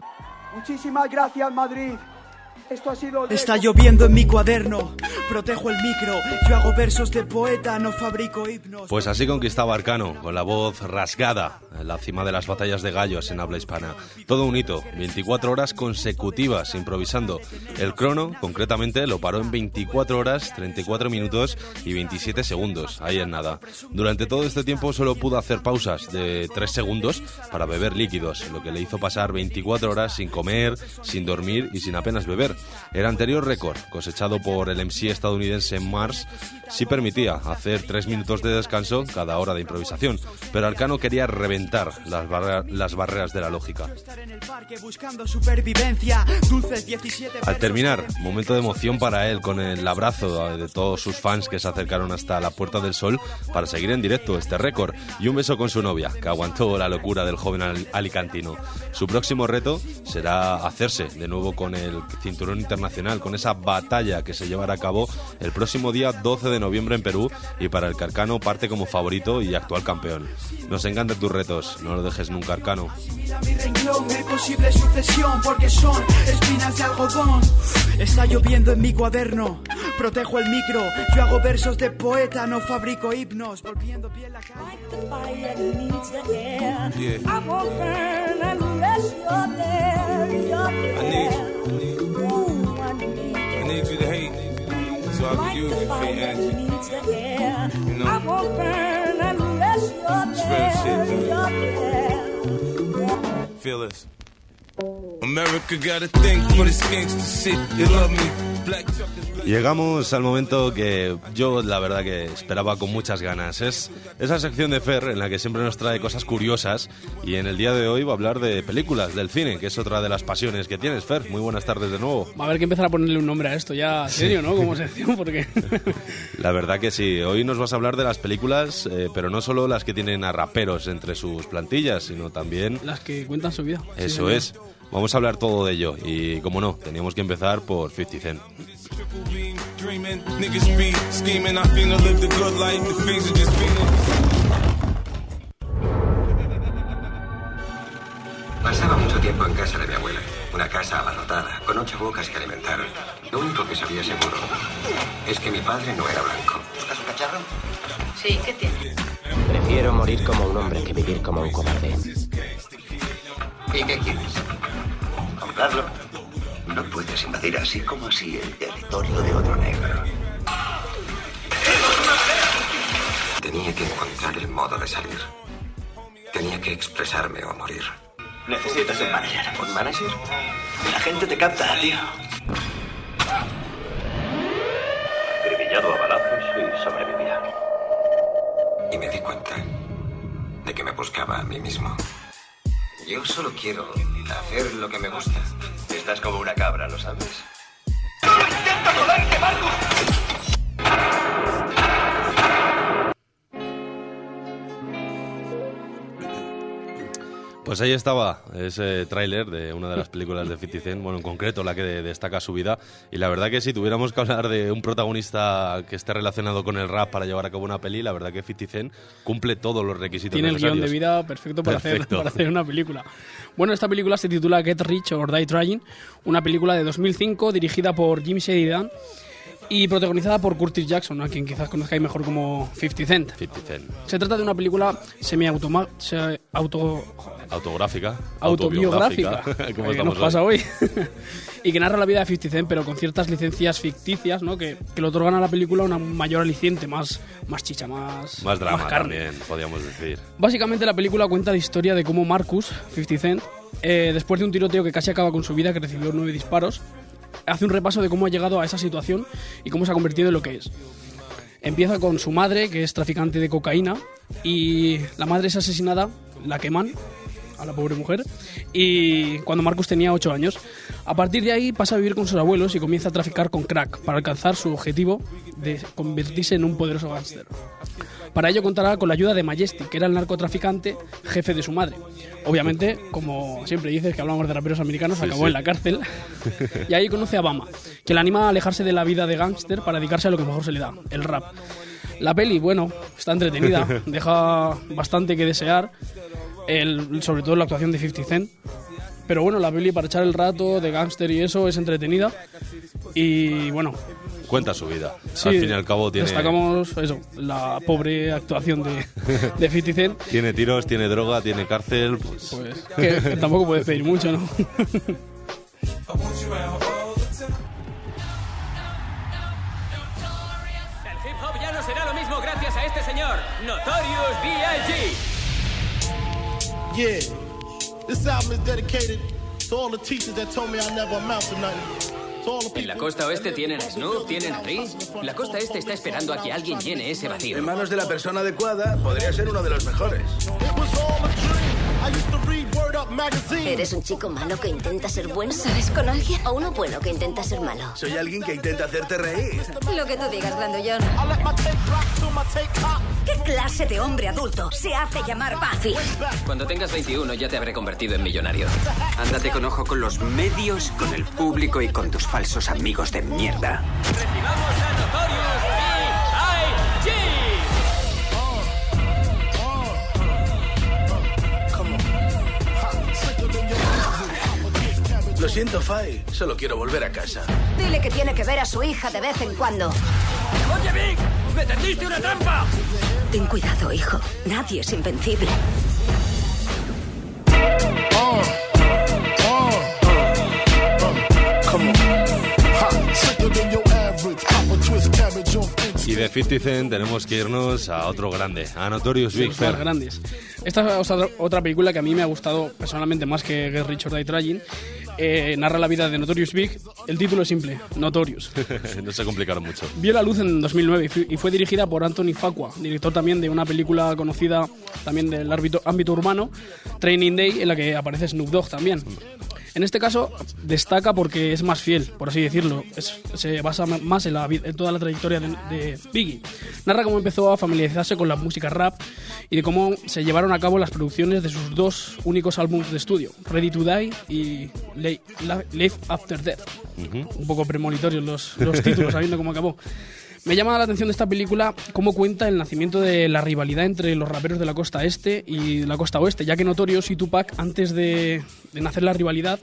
Muchísimas gracias, Madrid. Esto ha sido... Está lloviendo en mi cuaderno, protejo el micro, yo hago versos de poeta, no fabrico himnos. Pues así conquistaba Arcano, con la voz rasgada, en la cima de las batallas de gallos en habla hispana. Todo un hito, 24 horas consecutivas improvisando. El crono, concretamente, lo paró en 24 horas, 34 minutos y 27 segundos, ahí en nada. Durante todo este tiempo solo pudo hacer pausas de 3 segundos para beber líquidos, lo que le hizo pasar 24 horas sin comer, sin dormir y sin apenas beber. El anterior récord, cosechado por el MC estadounidense Mars, sí permitía hacer tres minutos de descanso cada hora de improvisación, pero Arcano quería reventar las, barreras de la lógica. Buscando supervivencia, dulces 17 Al terminar, momento de emoción para él con el abrazo de todos sus fans que se acercaron hasta la Puerta del Sol para seguir en directo este récord y un beso con su novia, que aguantó la locura del joven al- alicantino. Su próximo reto será hacerse de nuevo con el cinturón internacional, con esa batalla que se llevará a cabo el próximo día 12 de noviembre en Perú y para el Carcano parte como favorito y actual campeón. Nos encantan tus retos, no lo dejes nunca Arcano. Mira mi renglón, mi posible sucesión, porque son espinas de algodón. Está lloviendo en mi cuaderno, protejo el micro, yo hago versos de poeta, no fabrico himnos. Volviendo bien la Yeah. Need I need you to hate, so I can use it for your energy. needs the air. You know? I'm gonna burn unless you're It's real shit, there. man. You're there. Feel this. America got a thing for this gangster shit. They love me. Llegamos al momento que yo la verdad que esperaba con muchas ganas. Es esa sección de Fer en la que siempre nos trae cosas curiosas y en el día de hoy va a hablar de películas, del cine, que es otra de las pasiones que tienes. Fer, muy buenas tardes de nuevo. Va a haber que empezar a ponerle un nombre a esto ya, serio, ¿no? Como sección, porque... La verdad que sí, hoy nos vas a hablar de las películas, eh, pero no solo las que tienen a raperos entre sus plantillas, sino también... Las que cuentan su vida. Sí, Eso señor. es. Vamos a hablar todo de ello y, como no, teníamos que empezar por 50 Cent. Pasaba mucho tiempo en casa de mi abuela, una casa abarrotada, con ocho bocas que alimentar. Lo único que sabía seguro es que mi padre no era blanco. ¿Buscas un cacharro? Sí, ¿qué tiene? Prefiero morir como un hombre que vivir como un cobarde. ¿Y qué quieres? No puedes invadir así como así el territorio de otro negro. Tenía que encontrar el modo de salir. Tenía que expresarme o morir. Necesitas un manager. ¿Un manager? La gente te capta, tío. Acribillado a balazos y sobrevivía. Y me di cuenta de que me buscaba a mí mismo. Yo solo quiero hacer lo que me gusta. Estás como una cabra, ¿lo sabes? Pues ahí estaba ese tráiler de una de las películas de 50 Cent, bueno, en concreto la que de- destaca su vida. Y la verdad que si tuviéramos que hablar de un protagonista que esté relacionado con el rap para llevar a cabo una peli, la verdad que 50 Cent cumple todos los requisitos Tiene el guion de vida perfecto para, hacer, Perfecto. para hacer una película. Bueno, esta película se titula Get Rich or Die Trying, una película de 2005 dirigida por Jim Sheridan y protagonizada por Curtis Jackson, a quien quizás conozcáis mejor como 50 Cent. 50 Cent. Se trata de una película semi-auto... Auto, Autográfica. autobiográfica. autobiográfica, como ¿Qué estamos nos pasa hoy? y que narra la vida de 50 Cent, pero con ciertas licencias ficticias, ¿no? Que, que le otorgan a la película una mayor aliciente, más, más chicha, más, Más drama carne. también, podríamos decir. Básicamente la película cuenta la historia de cómo Marcus, 50 Cent, eh, después de un tiroteo que casi acaba con su vida, que recibió nueve disparos, hace un repaso de cómo ha llegado a esa situación y cómo se ha convertido en lo que es. Empieza con su madre, que es traficante de cocaína, y la madre es asesinada, la queman, a la pobre mujer, y cuando Marcus tenía 8 años. A partir de ahí pasa a vivir con sus abuelos y comienza a traficar con crack para alcanzar su objetivo de convertirse en un poderoso gángster. Para ello contará con la ayuda de Majestic, que era el narcotraficante jefe de su madre. Obviamente, como siempre dices que hablamos de raperos americanos, Sí, acabó sí. en la cárcel. y ahí conoce a Bama, que le anima a alejarse de la vida de gángster para dedicarse a lo que mejor se le da, el rap. La peli, bueno, está entretenida, deja bastante que desear, el- sobre todo la actuación de 50 Cent. Pero bueno, la peli para echar el rato de gángster y eso es entretenida. Y bueno, Cuenta su vida. sí, al fin y al cabo tiene, destacamos eso, la pobre actuación de, de 50 Cent. tiene tiros, tiene droga, tiene cárcel. Pues, Pues que, que tampoco puedes pedir mucho, ¿no? El hip hop ya no será lo mismo gracias a este señor, Notorious B.I.G. Yeah, this album is dedicated to all the teachers that told me I never amount to nothing. To all the En la costa oeste tienen a Snoop, tienen a Dre. La costa este está esperando a que alguien llene ese vacío. En manos de la persona adecuada, podría ser uno de los mejores. ¿Eres un chico malo que intenta ser bueno? ¿Sabes con alguien? ¿O uno bueno que intenta ser malo? Soy alguien que intenta hacerte reír. Lo que tú digas, grandullón. ¿Qué clase de hombre adulto se hace llamar Buffy? Cuando tengas 21 ya te habré convertido en millonario. Ándate con ojo con los medios, con el público y con tus falsos amigos de mierda. Recibamos a Notorious B.I.G. siento, Fai. Solo quiero volver a casa. Dile que tiene que ver a su hija de vez en cuando. ¡Oye, Vic! ¡Me tendiste una trampa! Ten cuidado, hijo. Nadie es invencible. Come on. Ha, y de 50 Cent tenemos que irnos a otro grande, a Notorious Big Fer. grandes. Esta es otra, película que a mí me ha gustado personalmente más que Get Rich or Die Trying. Eh, narra la vida de Notorious Big. El título es simple, Notorious. no se complicaron mucho. Vio la luz en 2009 y fue, dirigida por Anthony Facua, director también de una película conocida también del ámbito, ámbito urbano, Training Day, en la que aparece Snoop Dogg también. En este caso destaca porque es más fiel, por así decirlo. Es- se basa más en, la, en toda la trayectoria de, de Biggie. Narra cómo empezó a familiarizarse con la música rap y de cómo se llevaron a cabo las producciones de sus dos únicos álbumes de estudio, Ready to Die y Live After Death un poco premonitorios los, los títulos, sabiendo cómo acabó. Me llama la atención de esta película cómo cuenta el nacimiento de la rivalidad entre los raperos de la costa este y la costa oeste, ya que Notorious y Tupac, antes de, de nacer la rivalidad,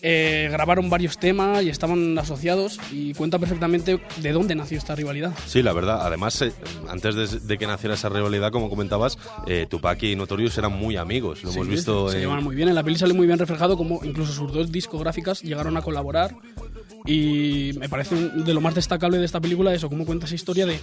eh, grabaron varios temas y estaban asociados y cuenta perfectamente de dónde nació esta rivalidad. Sí, la verdad. Además, eh, antes de, de que naciera esa rivalidad, como comentabas, eh, Tupac y Notorious eran muy amigos. Lo Sí, hemos visto se en- llevan muy bien. En la peli sale muy bien reflejado como incluso sus dos discográficas llegaron a colaborar. Y me parece de lo más destacable de esta película eso, cómo cuenta esa historia de,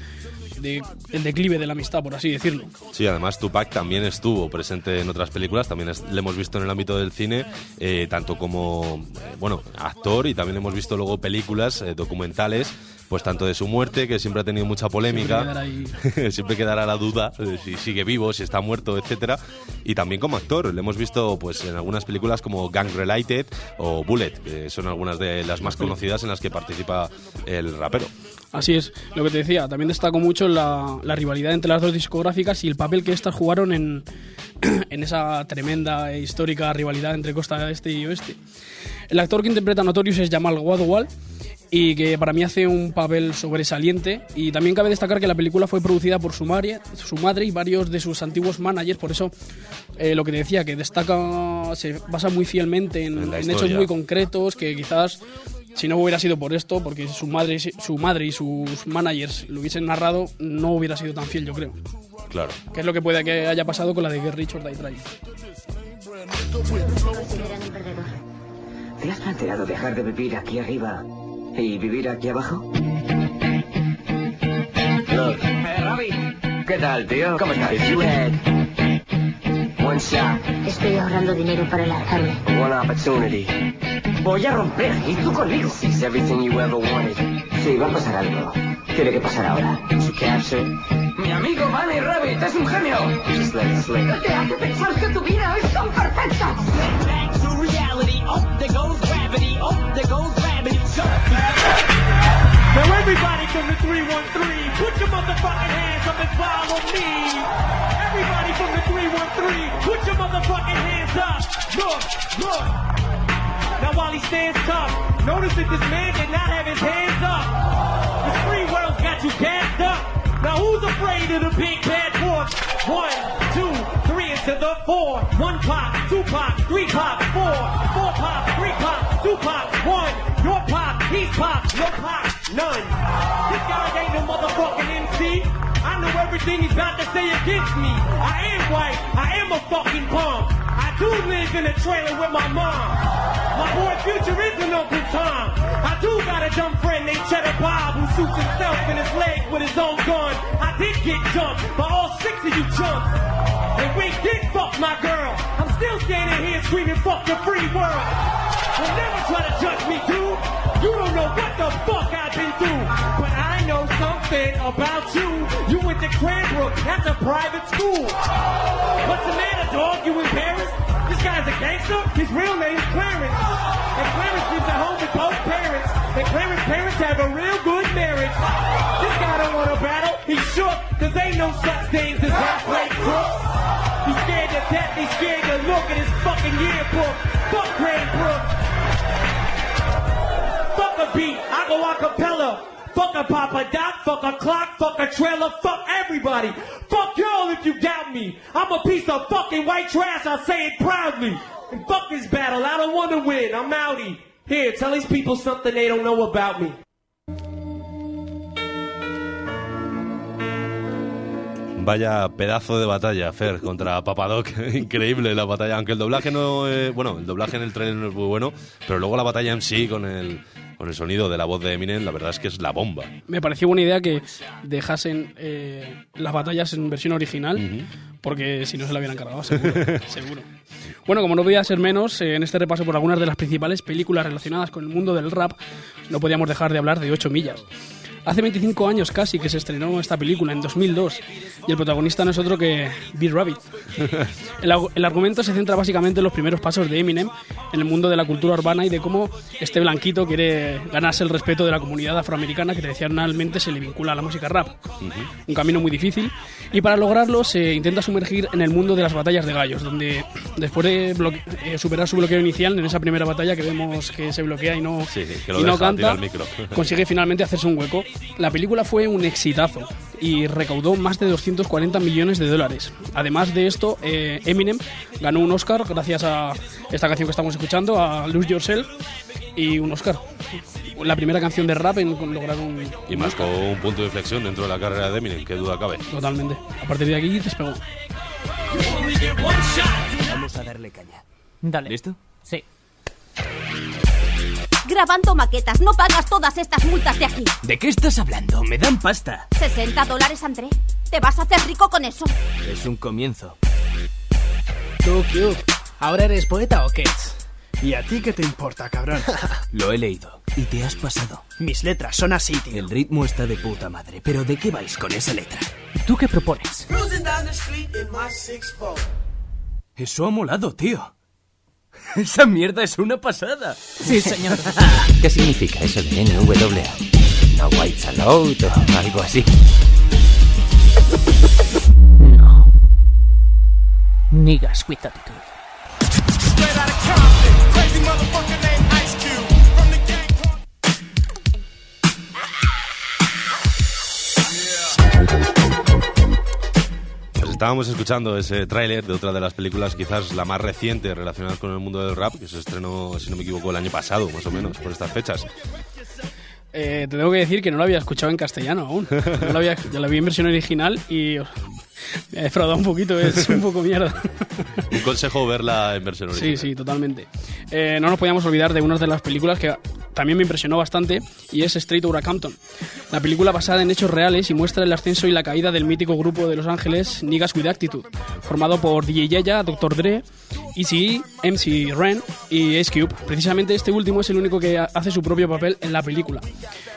de el declive de la amistad, por así decirlo. Sí, además Tupac también estuvo presente en otras películas, también es- le hemos visto en el ámbito del cine, eh, tanto como, eh, bueno, actor y también hemos visto luego películas eh, documentales, pues tanto de su muerte, que siempre ha tenido mucha polémica, ahí. siempre quedará la duda de si sigue vivo, si está muerto, etcétera, y también como actor, le hemos visto pues en algunas películas como Gang Related o Bullet, que son algunas de las más conocidas en las que participa el rapero. Así es, lo que te decía, también destacó mucho la, la rivalidad entre las dos discográficas y el papel que éstas jugaron en, en esa tremenda e histórica rivalidad entre costa este y oeste. El actor que interpreta a Notorious es Jamal Wadwal y que para mí hace un papel sobresaliente y también cabe destacar que la película fue producida por su madre, su madre y varios de sus antiguos managers, por eso eh, lo que te decía, que destaca, se basa muy fielmente en, En en hechos muy concretos que quizás si no hubiera sido por esto, porque su madre, su madre y sus managers lo hubiesen narrado, no hubiera sido tan fiel, yo creo. Claro. Que es lo que puede que haya pasado con la de Get Rich or Die Trying. ¿Te has planteado dejar de vivir aquí arriba y vivir aquí abajo? Look. Eh, Robbie. ¿Qué tal, tío? ¿Cómo estás? If you had one shot, Estoy ahorrando dinero para lanzarme. one opportunity. Voy a romper. ¿Y tú conmigo? It's everything you ever wanted. Sí, va a pasar algo. Tiene que pasar ahora. To capture. Mi amigo Manny Rabbit es un genio. Just let it slip. te hace pensar que tu vida es tan perfecta. Oh, there goes gravity. Oh, there goes gravity. Now everybody from the 313, put your motherfucking hands up and follow me. Everybody from the 313, put your motherfucking hands up. Look, look. Now while he stands tough, notice that this man did not have his hands up. This free world's got you gassed up. Now who's afraid of the big bad force? One, two, into the four. One pop, two pop, three pop, four. Four pop, three pop, two pop, one. Your pop, he's pop, your pop, none. This guy ain't no motherfucking MC. I know everything he's about to say against me. I am white, I am a fucking punk. I do live in a trailer with my mom. My boy Future is an Uncle Tom. I do got a dumb friend named Cheddar Bob who shoots himself in his leg with his own gun. I did get jumped by all six of you chumps. And we did fuck my girl. I'm still standing here screaming fuck the free world. Well, never try to judge me, dude. You don't know what the fuck I've been through. But I know something about you. You went to Cranbrook. That's a private school. What's the matter, dog? You Paris? This guy's a gangster. His real name's Clarence. And Clarence lives at home with both parents. And Clarence's parents have a real good marriage. This guy don't want to battle. He's shook. Cause ain't no such things as halfway crooks. He's scared to death. He's scared to look at his fucking yearbook. Fuck Cranbrook. Fuck a beat. I go a cappella. Fuck a Papa Doc, fuck a clock, fuck a trailer, fuck everybody. Fuck y'all if you doubt me. I'm a piece of fucking white trash, I say it proudly. And fuck this battle, I don't want to win, I'm outie. Here, tell these people something they don't know about me. Vaya pedazo de batalla, Fer, contra Papadoc. Increíble la batalla. Aunque el doblaje no. eh, bueno, el doblaje en el trailer no es muy bueno, pero luego la batalla en sí con el, con el sonido de la voz de Eminem, la verdad es que es la bomba. Me pareció buena idea que dejasen eh, las batallas en versión original, porque si no se la hubieran cargado, seguro. seguro. Bueno, como no podía ser menos, eh, en este repaso por algunas de las principales películas relacionadas con el mundo del rap, no podíamos dejar de hablar de 8 millas. Hace 25 años casi que se estrenó esta película, en 2002, y el protagonista no es otro que Bill Rabbit. El, el argumento se centra básicamente en los primeros pasos de Eminem en el mundo de la cultura urbana y de cómo este blanquito quiere ganarse el respeto de la comunidad afroamericana que tradicionalmente se le vincula a la música rap. Un camino muy difícil, y para lograrlo se intenta sumergir en el mundo de las batallas de gallos, donde después de eh, superar su bloqueo inicial en esa primera batalla que vemos que se bloquea y no, Sí, que lo y no deja, tira canta, consigue finalmente hacerse un hueco. La película fue un exitazo y recaudó más de 240 millones de dólares. Además de esto, eh, Eminem ganó un Oscar gracias a esta canción que estamos escuchando, a Lose Yourself, y un Oscar. La primera canción de rap en con lograr un, Y marcó Oscar. un punto de inflexión dentro de la carrera de Eminem, qué duda cabe. Totalmente. A partir de aquí despegó. Vamos a darle caña. Dale. ¿Listo? Sí. Grabando maquetas, no pagas todas estas multas de aquí. ¿De qué estás hablando? Me dan pasta. 60 dólares, André. ¿Te vas a hacer rico con eso? Es un comienzo. Tú, Cube, ¿ahora eres poeta o qué? ¿Y a ti qué te importa, cabrón? Lo he leído. Y te has pasado. Mis letras son así, tío. El ritmo está de puta madre. Pero ¿de qué vais con esa letra? ¿Tú qué propones? Eso ha molado, tío. Esa mierda es una pasada. Sí, señor. ¿Qué significa eso de NWA? No whites allowed o algo así. Niggas with attitude. Estábamos escuchando ese tráiler de otra de las películas, quizás la más reciente relacionada con el mundo del rap, que se estrenó, si no me equivoco, el año pasado, más o menos, por estas fechas. Eh, te tengo que decir que no lo había escuchado en castellano aún. No lo había, yo la vi en versión original y oh, me ha defraudado un poquito, es un poco mierda. Un consejo verla en versión original. Sí, sí, totalmente. Eh, no nos podíamos olvidar de una de las películas que también me impresionó bastante y es Straight Outta Compton. La película basada en hechos reales y muestra el ascenso y la caída del mítico grupo de Los Ángeles Niggas with Attitude, formado por DJ Yaya, Dr. Dre, Eazy, MC Ren y Ace Cube. Precisamente este último es el único que ha- hace su propio papel en la película.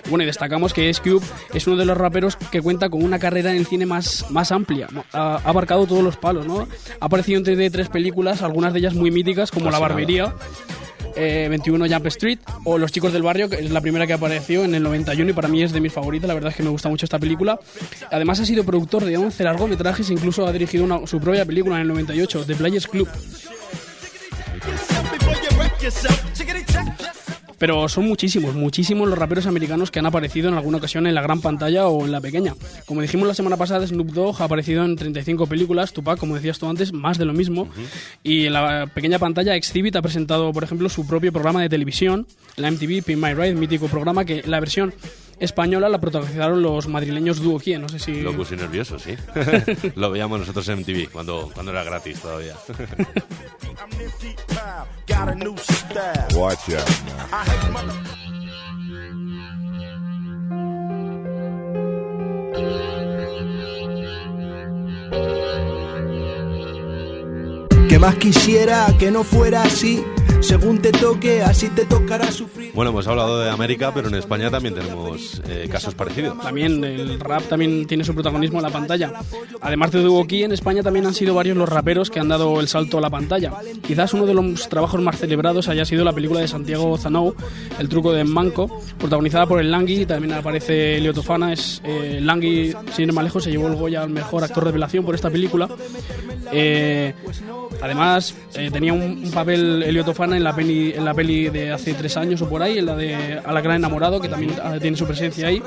Bueno, y destacamos que Ace Cube es uno de los raperos que cuenta con una carrera en el cine más, más amplia. Ha, ha abarcado todos los palos, ¿no? Ha aparecido en de tres películas, algunas de ellas muy míticas, como La nada. Barbería, eh, 21 Jump Street o Los chicos del barrio, que es la primera que apareció en el 91 y para mí es de mis favoritas, la verdad es que me gusta mucho esta película. Además ha sido productor de 11 largometrajes incluso ha dirigido su propia película en el 98, The Players Club. Pero son muchísimos, muchísimos los raperos americanos que han aparecido en alguna ocasión en la gran pantalla o en la pequeña. Como dijimos la semana pasada, Snoop Dogg ha aparecido en 35 películas, Tupac, como decías tú antes, más de lo mismo. Y en la pequeña pantalla, Exhibit ha presentado, por ejemplo, su propio programa de televisión, la MTV Pin My Ride, mítico programa que la versión española la protagonizaron los madrileños Duo Kie, no sé si... Locos y nerviosos, sí. Lo veíamos nosotros en MTV cuando, cuando era gratis todavía. Watch Que más quisiera que no fuera así. Según te toque, así te tocará sufrir. Bueno, hemos hablado de América, pero en España también tenemos eh, casos parecidos. También el rap también tiene su protagonismo en la pantalla. Además de Key, en España también han sido varios los raperos que han dado el salto a la pantalla. Quizás uno de los trabajos más celebrados haya sido la película de Santiago Zanou, El truco de Manco, protagonizada por el Langui, también aparece Elio Tofana, es eh, Langui, sin ir más lejos, se llevó el Goya al mejor actor de revelación por esta película. Eh, además, eh, tenía un, papel Elio Tofana en la, peli, en la peli de hace tres años o por ahí, en la de A la gran enamorado, que también ah, tiene su presencia ahí.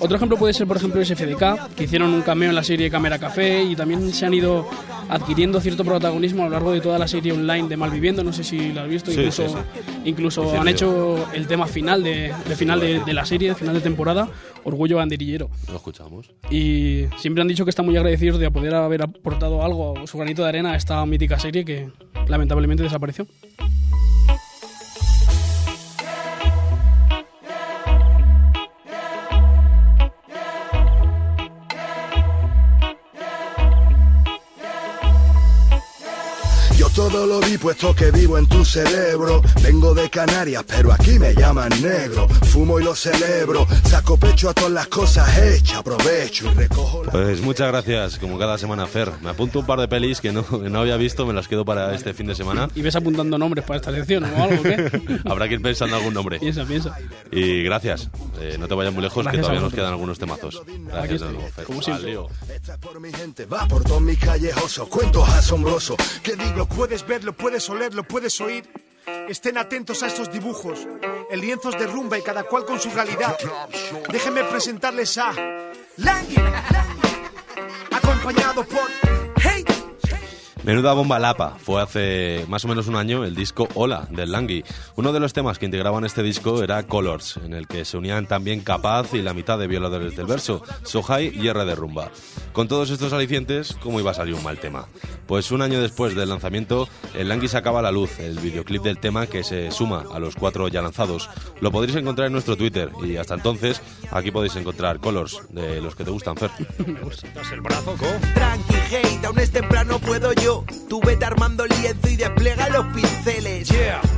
Otro ejemplo puede ser, por ejemplo, SFDK, que hicieron un cameo en la serie Cámara Café y también se han ido adquiriendo cierto protagonismo a lo largo de toda la serie online de Malviviendo. No sé si lo has visto, Sí, incluso, sí, sí. incluso Muy han hecho el tema final de, de final de, de la serie, de final de temporada, Orgullo Banderillero. Lo escuchamos. Y siempre han dicho que están muy agradecidos de poder haber aportado algo, su granito de arena a esta mítica serie que lamentablemente desapareció. Todo lo vi puesto que vivo en tu cerebro. Vengo de Canarias, pero aquí me llaman negro. Fumo y lo celebro. Saco pecho a todas las cosas hechas. Aprovecho y recojo la. Pues muchas gracias, como cada semana, Fer. Me apunto un par de pelis que no, que no había visto, me las quedo para este fin de semana. Y ves apuntando nombres para esta sección o algo, ¿qué? Habrá que ir pensando algún nombre. Piensa, piensa. Y gracias. Eh, no te vayas muy lejos, Gracias que todavía nos quedan algunos temazos. Gracias de nuevo, Fer. como siempre. Valeo. por mi gente, va por todos mis callejosos, cuentos asombrosos. Que digo, puedes ver, lo puedes oler, lo puedes oír. Estén atentos a estos dibujos. El lienzo es de rumba y cada cual con su realidad. Déjenme presentarles a Langui, acompañado por. Menuda bomba lapa. Fue hace más o menos un año el disco Hola del Langui. Uno de los temas que integraban este disco era Colors, en el que se unían también Capaz y la mitad de violadores del verso, Sohai y R de. Con todos estos alicientes, ¿cómo iba a salir un mal tema? Pues un año después del lanzamiento, el Langui sacaba a la luz el videoclip del tema que se suma a los cuatro ya lanzados. Lo podréis encontrar en nuestro Twitter y hasta entonces aquí podéis encontrar Colors de los que te gustan, Fer. el co. Tranqui, hate, aún es temprano puedo yo. Tú vete armando lienzo y despliega los pinceles.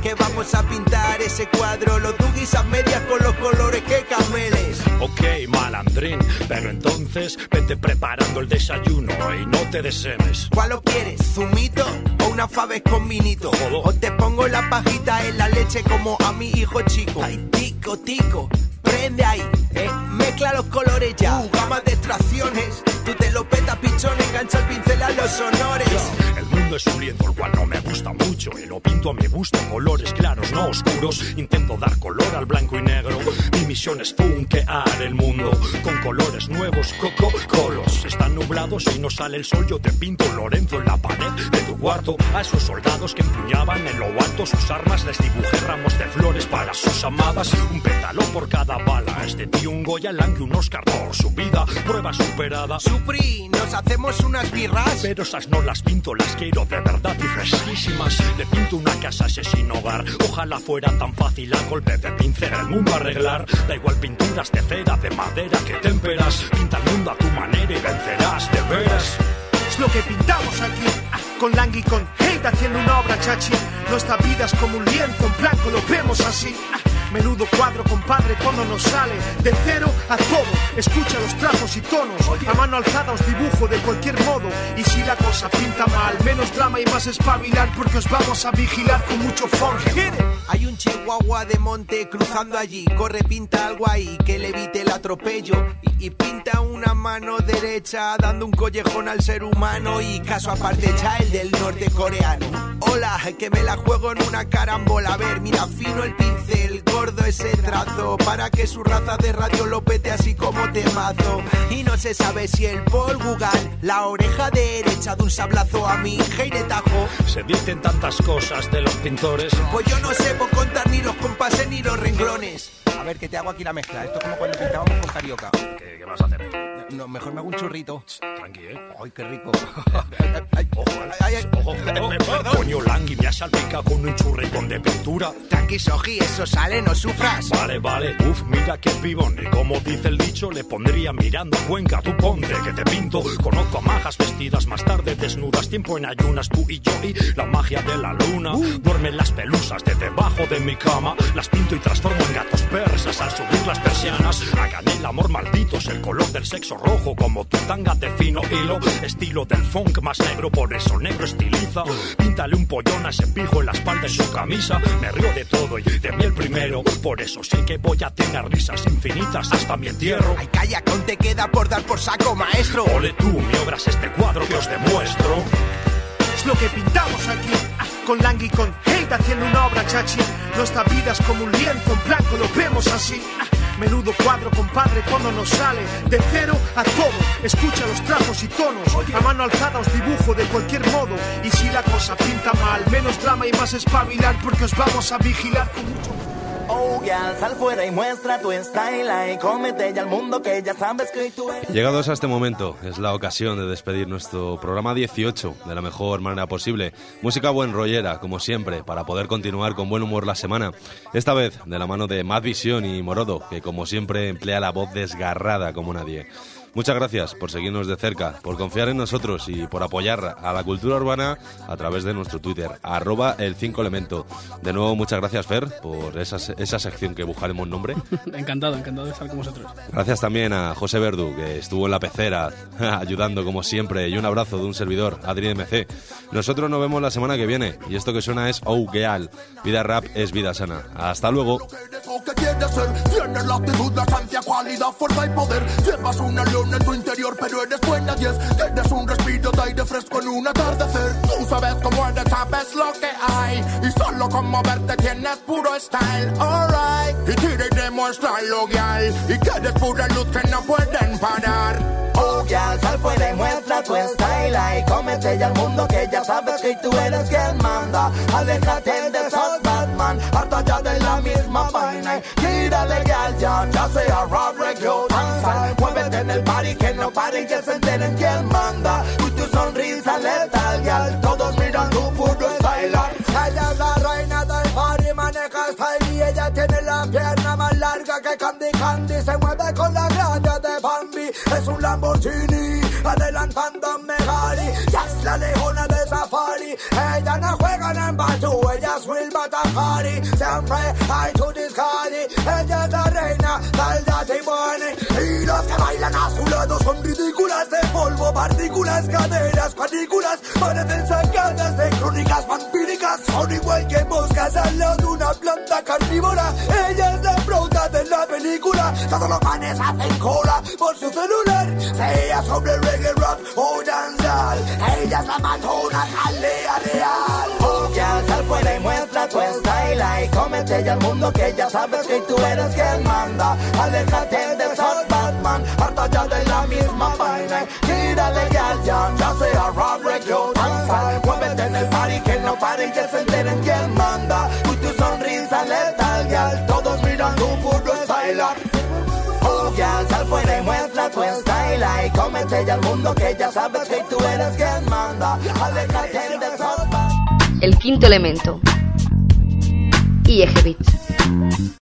Que vamos a pintar ese cuadro, los dugis a medias con los colores que cameles. Ok, malandrín, pero entonces vete preparando el desayuno y no te desemes. ¿Cuál lo quieres? ¿Zumito o una faves con minito? O te pongo la pajita en la leche como a mi hijo chico. Ay, tico, tico, prende ahí, eh, mezcla los colores ya. Uh, gama de extracciones, tú te lo petas pichón, engancha el pincel a los honores. El mundo es un lienzo el cual no me gusta mucho y lo pinto a mi gusto, colores claros, no oscuros. Intento dar color al blanco y negro. Mi misión es funkear el mundo con colores nuevos, coco colos. Están nublados y no sale el sol, yo te pinto Lorenzo en la pared de tu cuarto. A esos soldados que empuñaban en lo alto sus armas les dibujé ramos de flores para sus amadas. Un pétalo por cada bala. Este tío un Goya, un Oscar por su vida. Prueba superada. Supri, nos hacemos unas birras. Pero esas no las pinto, las quiero de verdad y fresquísimas. Le pinto una casa asesino hogar. Ojalá fuera tan fácil a golpe de pincel el mundo arreglar. Da igual pinturas de cera, de madera que temperas. Pinta el mundo a tu manera y vencerás de veras. Es lo que pintamos aquí. Con Langui, con Hate haciendo una obra chachi. Nuestra vida es como un lienzo en blanco, lo vemos así. Ah, Menudo cuadro, compadre, cuando nos sale de cero a todo. Escucha los trazos y tonos. A mano alzada os dibujo de cualquier modo. Y si la cosa pinta mal, menos drama y más espabilar, porque os vamos a vigilar con mucho forge. Hay un chihuahua de monte cruzando allí. Corre, pinta algo ahí que le evite el atropello. Y, y pinta una mano derecha dando un collejón al ser humano. Y caso aparte, echa el del norte coreano. Hola, que me la juego en una carambola. A ver, mira fino el pincel, gordo ese trazo. Para que su raza de radio lo pete así como te mazo. Y no se sabe si el Paul Gugal, la oreja derecha de un sablazo a mi Heire Tajo. Se dicen tantas cosas de los pintores. Pues yo no sé por contar ni los compases ni los renglones. A ver, que te hago aquí la mezcla. Esto es como cuando pintábamos con carioca. ¿Qué, qué vas a hacer? No, mejor me hago un churrito. Tranqui, ¿eh? Ay, qué rico. Ojo, ay, ay. ojo, ojo. Coño, Langui, me has salpicado con un churricón de pintura. Tranqui, Soji, eso sale, no sufras. Vale, vale. Uf, mira qué pibón. Y como dice el dicho, le pondría mirando Cuenca. Tú ponte que te pinto. Conozco a majas vestidas más tarde desnudas. Tiempo en ayunas, tú y yo y la magia de la luna. Duermen las pelusas de debajo de mi cama. Las pinto y transformo en gatos persas al subir las persianas. Hagan el amor malditos, el color del sexo rojo como tu tanga de fino hilo. Estilo del funk más negro, por eso negro estiliza. Píntale un pollón a ese pijo en la espalda en su camisa. Me río de todo y de mí el primero. Por eso sé que voy a tener risas infinitas hasta mi entierro. Ay, calla, aún te queda por dar por saco, maestro. Ole tú, mi obra es este cuadro que os demuestro. Lo que pintamos aquí. Ah, Con Lang y con Hate haciendo una obra chachi. Nuestra vida es como un lienzo en blanco, lo vemos así. Ah, Menudo cuadro, compadre, cuando nos sale de cero a todo. Escucha los trazos y tonos. A mano alzada os dibujo de cualquier modo. Y si la cosa pinta mal, menos drama y más espabilar, porque os vamos a vigilar con mucho. Llegados a este momento, es la ocasión de despedir nuestro programa 18 de la mejor manera posible. Música buen rollera, como siempre, para poder continuar con buen humor la semana. Esta vez de la mano de Mad Vision y Morodo, que como siempre emplea la voz desgarrada como nadie. Muchas gracias por seguirnos de cerca, por confiar en nosotros y por apoyar a la cultura urbana a través de nuestro Twitter, arroba el 5 elemento. De nuevo, muchas gracias, Fer, por esa, esa sección que buscaremos nombre. encantado, encantado de estar con vosotros. Gracias también a José Verdu, que estuvo en la pecera, ayudando como siempre, y un abrazo de un servidor, Adri MC. Nosotros nos vemos la semana que viene, y esto que suena es Oh Geal. Vida rap es vida sana. Hasta luego. Que y en tu interior, pero eres buena 10. Tienes un respiro de aire fresco en un atardecer. Tú sabes cómo eres, sabes lo que hay. Y solo con moverte tienes puro style, alright. Y tira y demuestra lo guial. Y que eres pura luz que no pueden parar. Gal, sal fuera y muestra tu style y cómete ya al mundo que ya sabes que tú eres quien manda. Aléjate de esos Batman, harta ya de la misma vaina. Tírale gal, ya, ya sea rap, reggae danza. Muévete en el party que no pare que se enteren quién manda. Y tu sonrisa letal, gal, todos miran tu puro style. Ella es la reina del party, maneja style y ella tiene la pierna más larga que Candy Candy. Se mueve con la Es un Lamborghini, adelantando a Megari. Ya es la leona de Safari, ella no juega en Batu, ella es Will Batahari. Siempre hay to discari, ella es la reina del Dirty Money. Y los que bailan a su lado son ridículas de polvo, partículas, caderas, cuadrículas, parecen sacadas de crónicas vampíricas. Son igual que moscas al lado de una planta carnívora. Ella es la la película. Todos los panes hacen cola por su celular. Sea sobre reggae rap o danzal. Ella es la matona jalea real. Oh, ya sal fuera y muestra tu style y cómete ya al mundo que ya sabes que tú eres quien manda. Aléjate de esos Batman, harta ya de la misma vaina. Tírale ya, ya, ya sea rap, reggae o danza. Muévete en el party que no pare y que se enteren quién manda. El quinto elemento. IEG Beats.